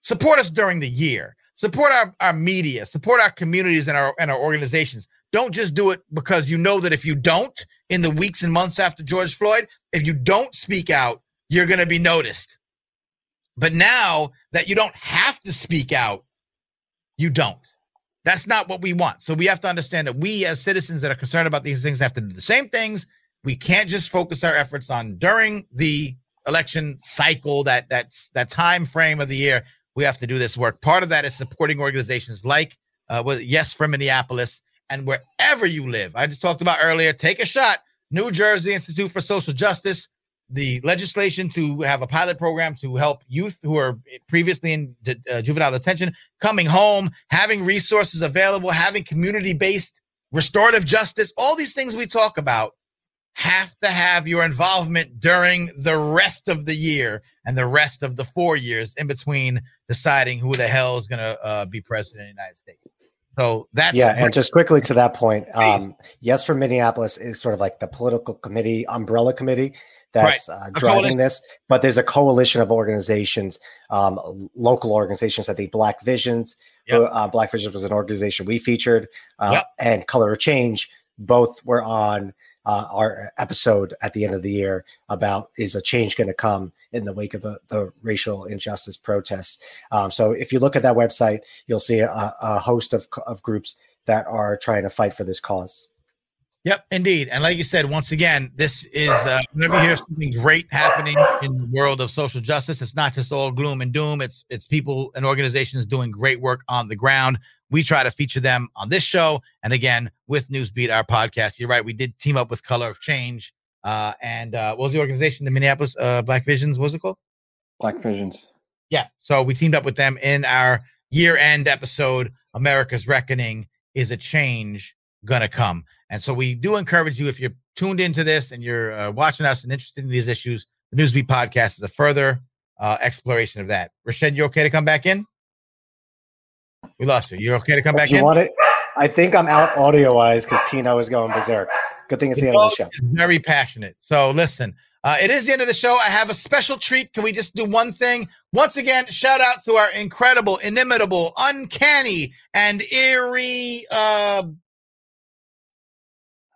Support us during the year. Support our, our media. Support our communities and our and our organizations. Don't just do it because you know that if you don't, in the weeks and months after George Floyd, if you don't speak out, you're going to be noticed. But now that you don't have to speak out, you don't. That's not what we want. So we have to understand that we, as citizens that are concerned about these things, have to do the same things we can't just focus our efforts on during the election cycle that that's that time frame of the year. We have to do this work. Part of that is supporting organizations like uh yes from minneapolis and wherever you live. I just talked about earlier take a shot. New jersey institute for social justice the legislation to have a pilot program to help youth who are previously in uh, juvenile detention coming home having resources available having community based restorative justice all these things we talk about have to have your involvement during the rest of the year and the rest of the four years in between deciding who the hell is going to uh, be president of the United States. So that's yeah. And just quickly to that point, um, yes, for Minneapolis is sort of like the political committee, umbrella committee that's right. uh, driving this. But there's a coalition of organizations, um, local organizations. I think Black Visions, yep. uh, Black Visions was an organization we featured, uh, yep. and Color of Change. Both were on uh, our episode at the end of the year about is a change going to come in the wake of the, the racial injustice protests. Um, so if you look at that website, you'll see a, a host of, of groups that are trying to fight for this cause. Yep, indeed. And like you said, once again, this is uh, whenever you hear something great happening in the world of social justice, it's not just all gloom and doom. It's it's people and organizations doing great work on the ground. We try to feature them on this show, and again with Newsbeat, our podcast. You're right. We did team up with Color of Change, uh, and uh, what was the organization? The Minneapolis uh, Black Visions. What was it called? Black Visions. Yeah. So we teamed up with them in our year-end episode. America's Reckoning is a change gonna come. And so we do encourage you if you're tuned into this and you're uh, watching us and interested in these issues, the Newsbeat podcast is a further uh, exploration of that. Rashed, you okay to come back in? We lost you. You're okay to come back you in? Want it? I think I'm out audio wise because Tino is going berserk. Good thing it's the, the end of the show. very passionate. So listen, uh, it is the end of the show. I have a special treat. Can we just do one thing? Once again, shout out to our incredible, inimitable, uncanny, and eerie uh,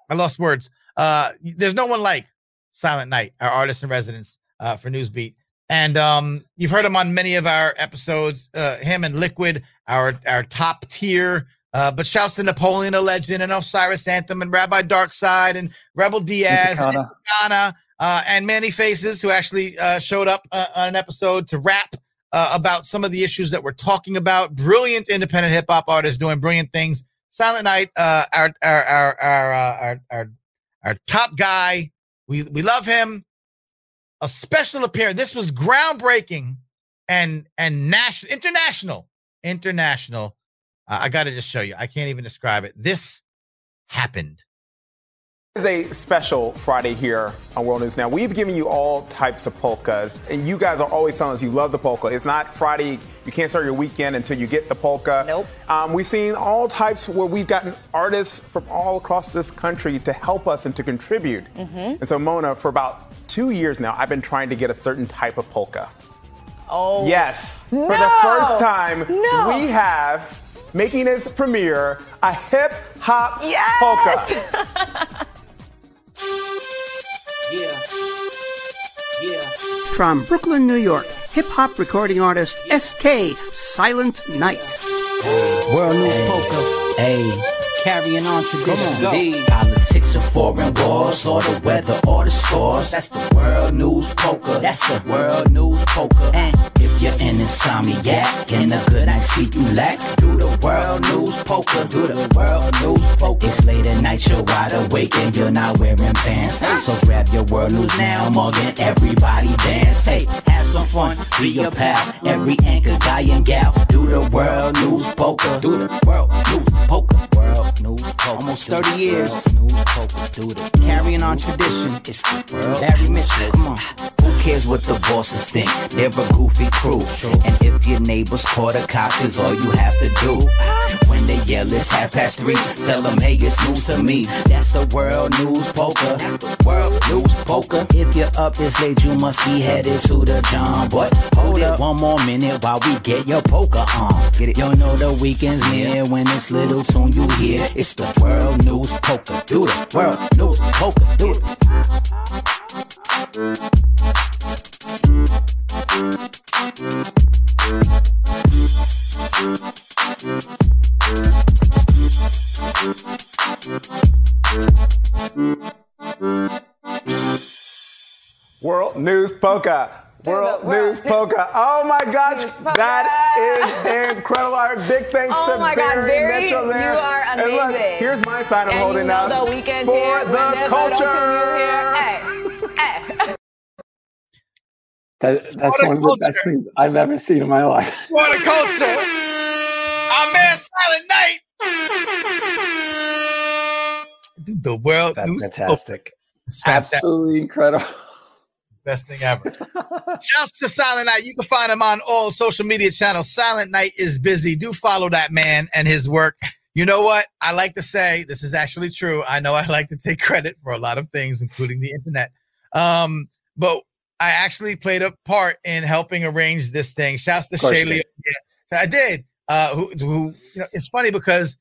I lost words. Uh, there's no one like Silent Night, our artist in residence uh, for Newsbeat. And um, you've heard him on many of our episodes. Uh, him and Liquid, our our top tier. Uh, but shouts to Napoleon Da Legend and Osiris Anthem and Rabbi Darkside and Rebel Diaz and Ghana, uh, and Manny Faces, who actually uh, showed up uh, on an episode to rap uh, about some of the issues that we're talking about. Brilliant independent hip hop artists doing brilliant things. Silent Night, uh, our our our our, uh, our our our top guy. We we love him. A special appearance. This was groundbreaking and and national, international, international. Uh, I got to just show you. I can't even describe it. This happened is a special Friday here on World News Now. We've given you all types of polkas, and you guys are always telling us you love the polka. It's not Friday, you can't start your weekend until you get the polka. Nope. Um, we've seen all types where we've gotten artists from all across this country to help us and to contribute. Mm-hmm. And so, Mona, for about two years now, I've been trying to get a certain type of polka. Oh. Yes. No. For the first time, no. we have making its premiere a hip hop yes. polka. [LAUGHS] Yeah. Yeah. From Brooklyn, New York, hip hop recording artist SK Silent Night. World News Poker. Hey. Carrying on to tradition. Politics of foreign wars, or the weather, or the scores. That's the world news poker. That's the world news poker. And if you're an insomniac in the good night sleep you lack, do the world news poker. Do the world news poker. It's late at night, you're wide awake and you're not wearing pants. So grab your world news now, Morgan. Everybody dance. Hey, have some fun. Be a pal. Every anchor guy and gal. Do the world news poker. Do the world news poker. World news poker. Almost 30 years. News poker. Do the carrying on tradition. It's. Larry Mitchell. Come on. Who cares what the bosses think? They're a goofy crew. And if your neighbors call the cops, is all you have to do. When they yell, it's half past three. Tell them, hey, it's news to me. That's the world news poker. That's the world news poker. If you're up this late, you must be headed to the John. But hold up one more minute while we get your poker on. Get it? You know the weekend's near when this little tune you hear. It's the world news poker. Do the world news poker. Do it. World News Polka. World News Polka. Oh my [LAUGHS] gosh, that is incredible. Our big thanks Oh to my God, Barry Barry, Mitchell there. you are And look, here's my sign I'm and holding you know up the weekend for here, the whenever culture. Don't? Hey, hey. That, that's one of the best things I've ever seen in my life. [LAUGHS] What a culture. Our man Silent Night. Dude, [LAUGHS] the world That's news fantastic. It's fantastic. Absolutely incredible. Best thing ever. Shouts to Silent Night. You can find him on all social media channels. Silent Night is busy. Do follow that man and his work. You know what? I like to say this is actually true. I know I [LAUGHS] like to take credit for a lot of things, including the internet. Um, but I actually played a part in helping arrange this thing. Shouts to Of course you Shaylee. Yeah, I did. Uh, who, who, you know, it's funny because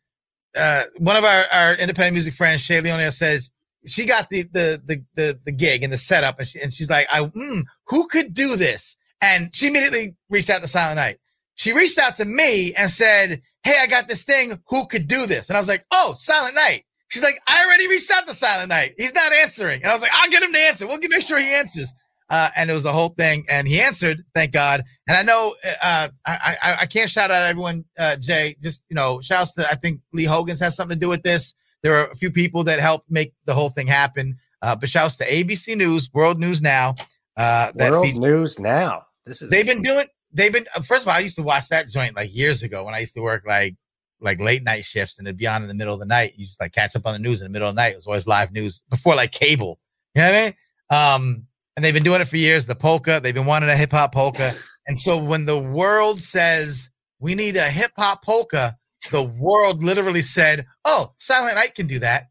uh, one of our, our independent music friends, Shay Leonia, says she got the the the the, the gig and the setup, and, she, and she's like, "I mm, who could do this?" And she immediately reached out to Silent Night. She reached out to me and said, "Hey, I got this thing. Who could do this?" And I was like, "Oh, Silent Night." She's like, "I already reached out to Silent Night. He's not answering." And I was like, "I'll get him to answer. We'll make sure he answers." Uh, and it was a whole thing, and he answered, thank God. And I know uh, I, I I can't shout out everyone, uh, Jay. Just you know, shouts to I think Lee Hogan's has something to do with this. There are a few people that helped make the whole thing happen. Uh, but shouts to ABC News, World News Now. Uh, that World features- News Now. This is they've been doing. They've been. uh, First of all, I used to watch that joint like years ago when I used to work like like late night shifts and it'd be on in the middle of the night. You just like catch up on the news in the middle of the night. It was always live news before like cable. You know what I mean? Um, and they've been doing it for years. The polka. They've been wanting a hip hop polka. And so when the world says we need a hip hop polka, the world literally said, "Oh, Silent Night can do that."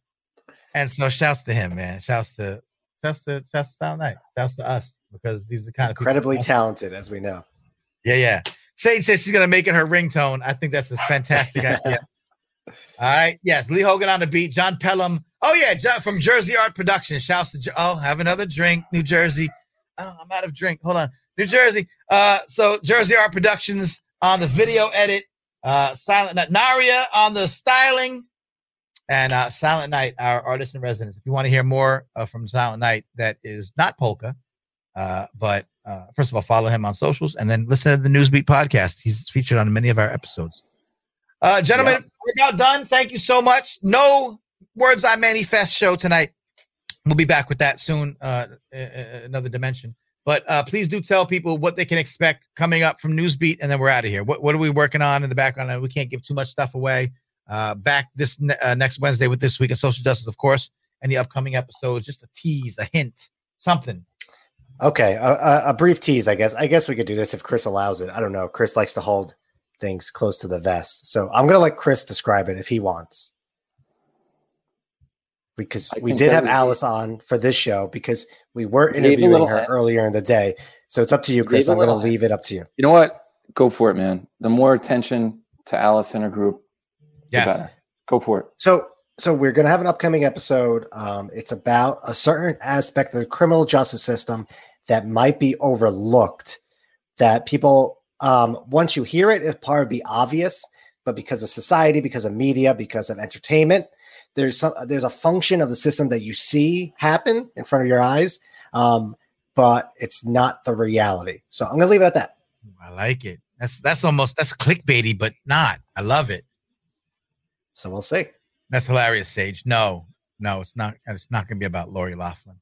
And so shouts to him, man. Shouts to shouts to shouts to Silent Night. Shouts to us because these are the kind of incredibly talented, as we know. yeah, yeah. Sage says she's gonna make it her ringtone. I think that's a fantastic [LAUGHS] idea. All right. Yes, Lee Hogan on the beat. John Pelham. Oh yeah, John from Jersey Art Production. Shouts to oh, have another drink, New Jersey. Oh, I'm out of drink. Hold on, New Jersey. Uh, so Jersey Art Productions on the video edit. Uh, Silent Night. Naria on the styling, and uh, Silent Night, our artist in residence. If you want to hear more uh, from Silent Night, that is not polka, uh, but uh, first of all, follow him on socials and then listen to the Newsbeat podcast. He's featured on many of our episodes. Uh, gentlemen, we're now done. Thank you so much. No words I manifest show tonight. We'll be back with that soon. Uh, another dimension. But uh, please do tell people what they can expect coming up from Newsbeat, and then we're out of here. What What are we working on in the background? And we can't give too much stuff away. Uh, back this ne- uh, next Wednesday with this week of social justice, of course, and the upcoming episodes. Just a tease, a hint, something. Okay, a, a, a brief tease, I guess. I guess we could do this if Chris allows it. I don't know. Chris likes to hold things close to the vest, so I'm gonna let Chris describe it if he wants. Because I we did have would be- Alice on for this show because we were interviewing her hint. earlier in the day. So it's up to you, Chris. Gave a I'm gonna little leave it up to you. You know what? Go for it, man. The more attention to Alice and her group, Yes. the better. Go for it. So So we're going to have an upcoming episode. Um, it's about a certain aspect of the criminal justice system that might be overlooked. That people, um, once you hear it, it probably be obvious, but because of society, because of media, because of entertainment, there's some, there's a function of the system that you see happen in front of your eyes, um, but it's not the reality. So I'm going to leave it at that. I like it. That's that's almost that's clickbaity, but not. I love it. So we'll see. That's hilarious, Sage. No, no, it's not. It's not going to be about Lori Loughlin.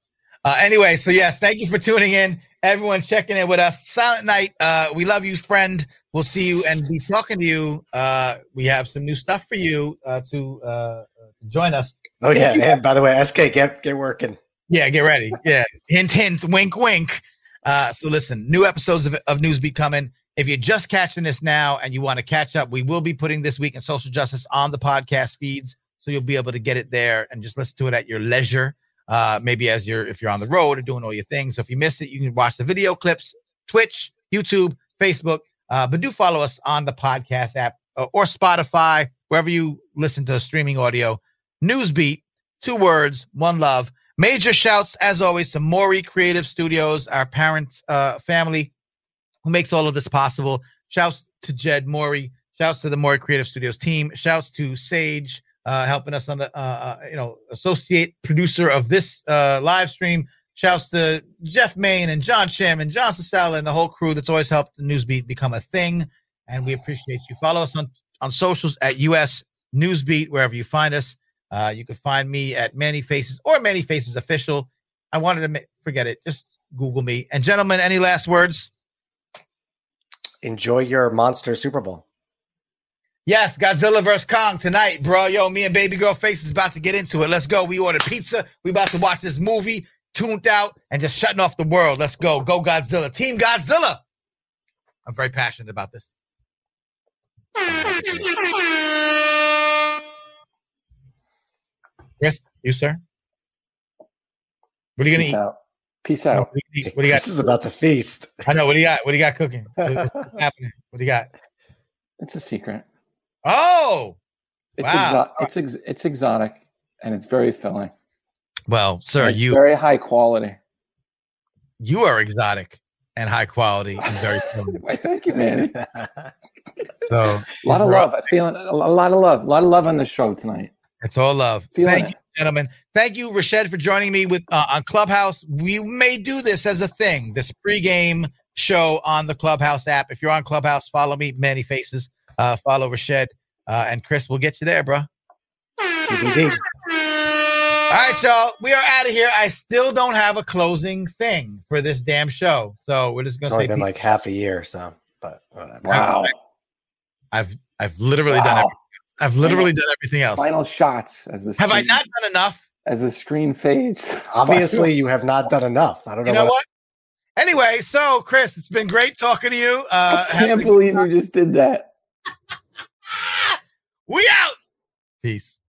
Uh, anyway, so yes, thank you for tuning in. Everyone checking in with us. Silent Night. Uh, we love you, friend. We'll see you and be talking to you. Uh, we have some new stuff for you uh, to uh, join us. Oh If yeah, you- and by the way, SK, get get working. Yeah, get ready. Yeah, hint, hint, wink, wink. Uh, so listen, new episodes of, of Newsbeat coming. If you're just catching this now and you want to catch up, we will be putting this week in social justice on the podcast feeds, so you'll be able to get it there and just listen to it at your leisure. Uh, maybe as you're if you're on the road or doing all your things. So if you miss it, you can watch the video clips, Twitch, YouTube, Facebook. Uh, but do follow us on the podcast app uh, or Spotify, wherever you listen to streaming audio. Newsbeat, two words, one love. Major shouts, as always, to Morey Creative Studios, our parent uh, family who makes all of this possible. Shouts to Jed Morey. Shouts to the Morey Creative Studios team. Shouts to Sage, uh, helping us on the, uh, uh, you know, associate producer of this uh, live stream. Shouts to Jeff Main and John Sham and John Sasala and the whole crew that's always helped Newsbeat become a thing. And we appreciate you. Follow us on, on socials at US Newsbeat, wherever you find us. Uh, you can find me at Manny Faces or Manny Faces Official. I wanted to ma- forget it. Just Google me. And gentlemen, any last words? Enjoy your monster Super Bowl. Yes, Godzilla vs. Kong tonight, bro. Yo, me and baby girl face is about to get into it. Let's go. We ordered pizza. We about to watch this movie, tuned out, and just shutting off the world. Let's go. Go Godzilla. Team Godzilla. I'm very passionate about this. [LAUGHS] Chris, you sir? What are you gonna Peace eat? out. Peace out. What do you, eat? What do you got? This is about to feast. I know. What do you got? What do you got cooking? What's happening? What do you got? It's a secret. Oh, It's Wow. exo- it's ex- it's exotic and it's very filling. well, sir, It's you very high quality. you are exotic and high quality and very [LAUGHS] filling. Why, thank you, man. So A lot of love. I feel a a lot of love. A lot of love on the show tonight. It's all love. Feeling Thank it. you, gentlemen. Thank you, Rashed, for joining me with uh, on Clubhouse. We may do this as a thing, this pregame show on the Clubhouse app. If you're on Clubhouse, follow me, Manny Faces. Uh, follow Rashed uh, and Chris. We'll get you there, bro. TBD. All right, y'all. We are out of here. I still don't have a closing thing for this damn show, so we're just gonna only say been like half a year, so but whatever. Wow. I've I've literally done Wow. everything. I've literally done everything else. Final shots as the Have I not done enough? as the screen fades. [LAUGHS] Obviously, you have not done enough. I don't know, You know what. what? Anyway, so Chris, it's been great talking to you. Uh, I have can't believe you just did that. [LAUGHS] we out. Peace.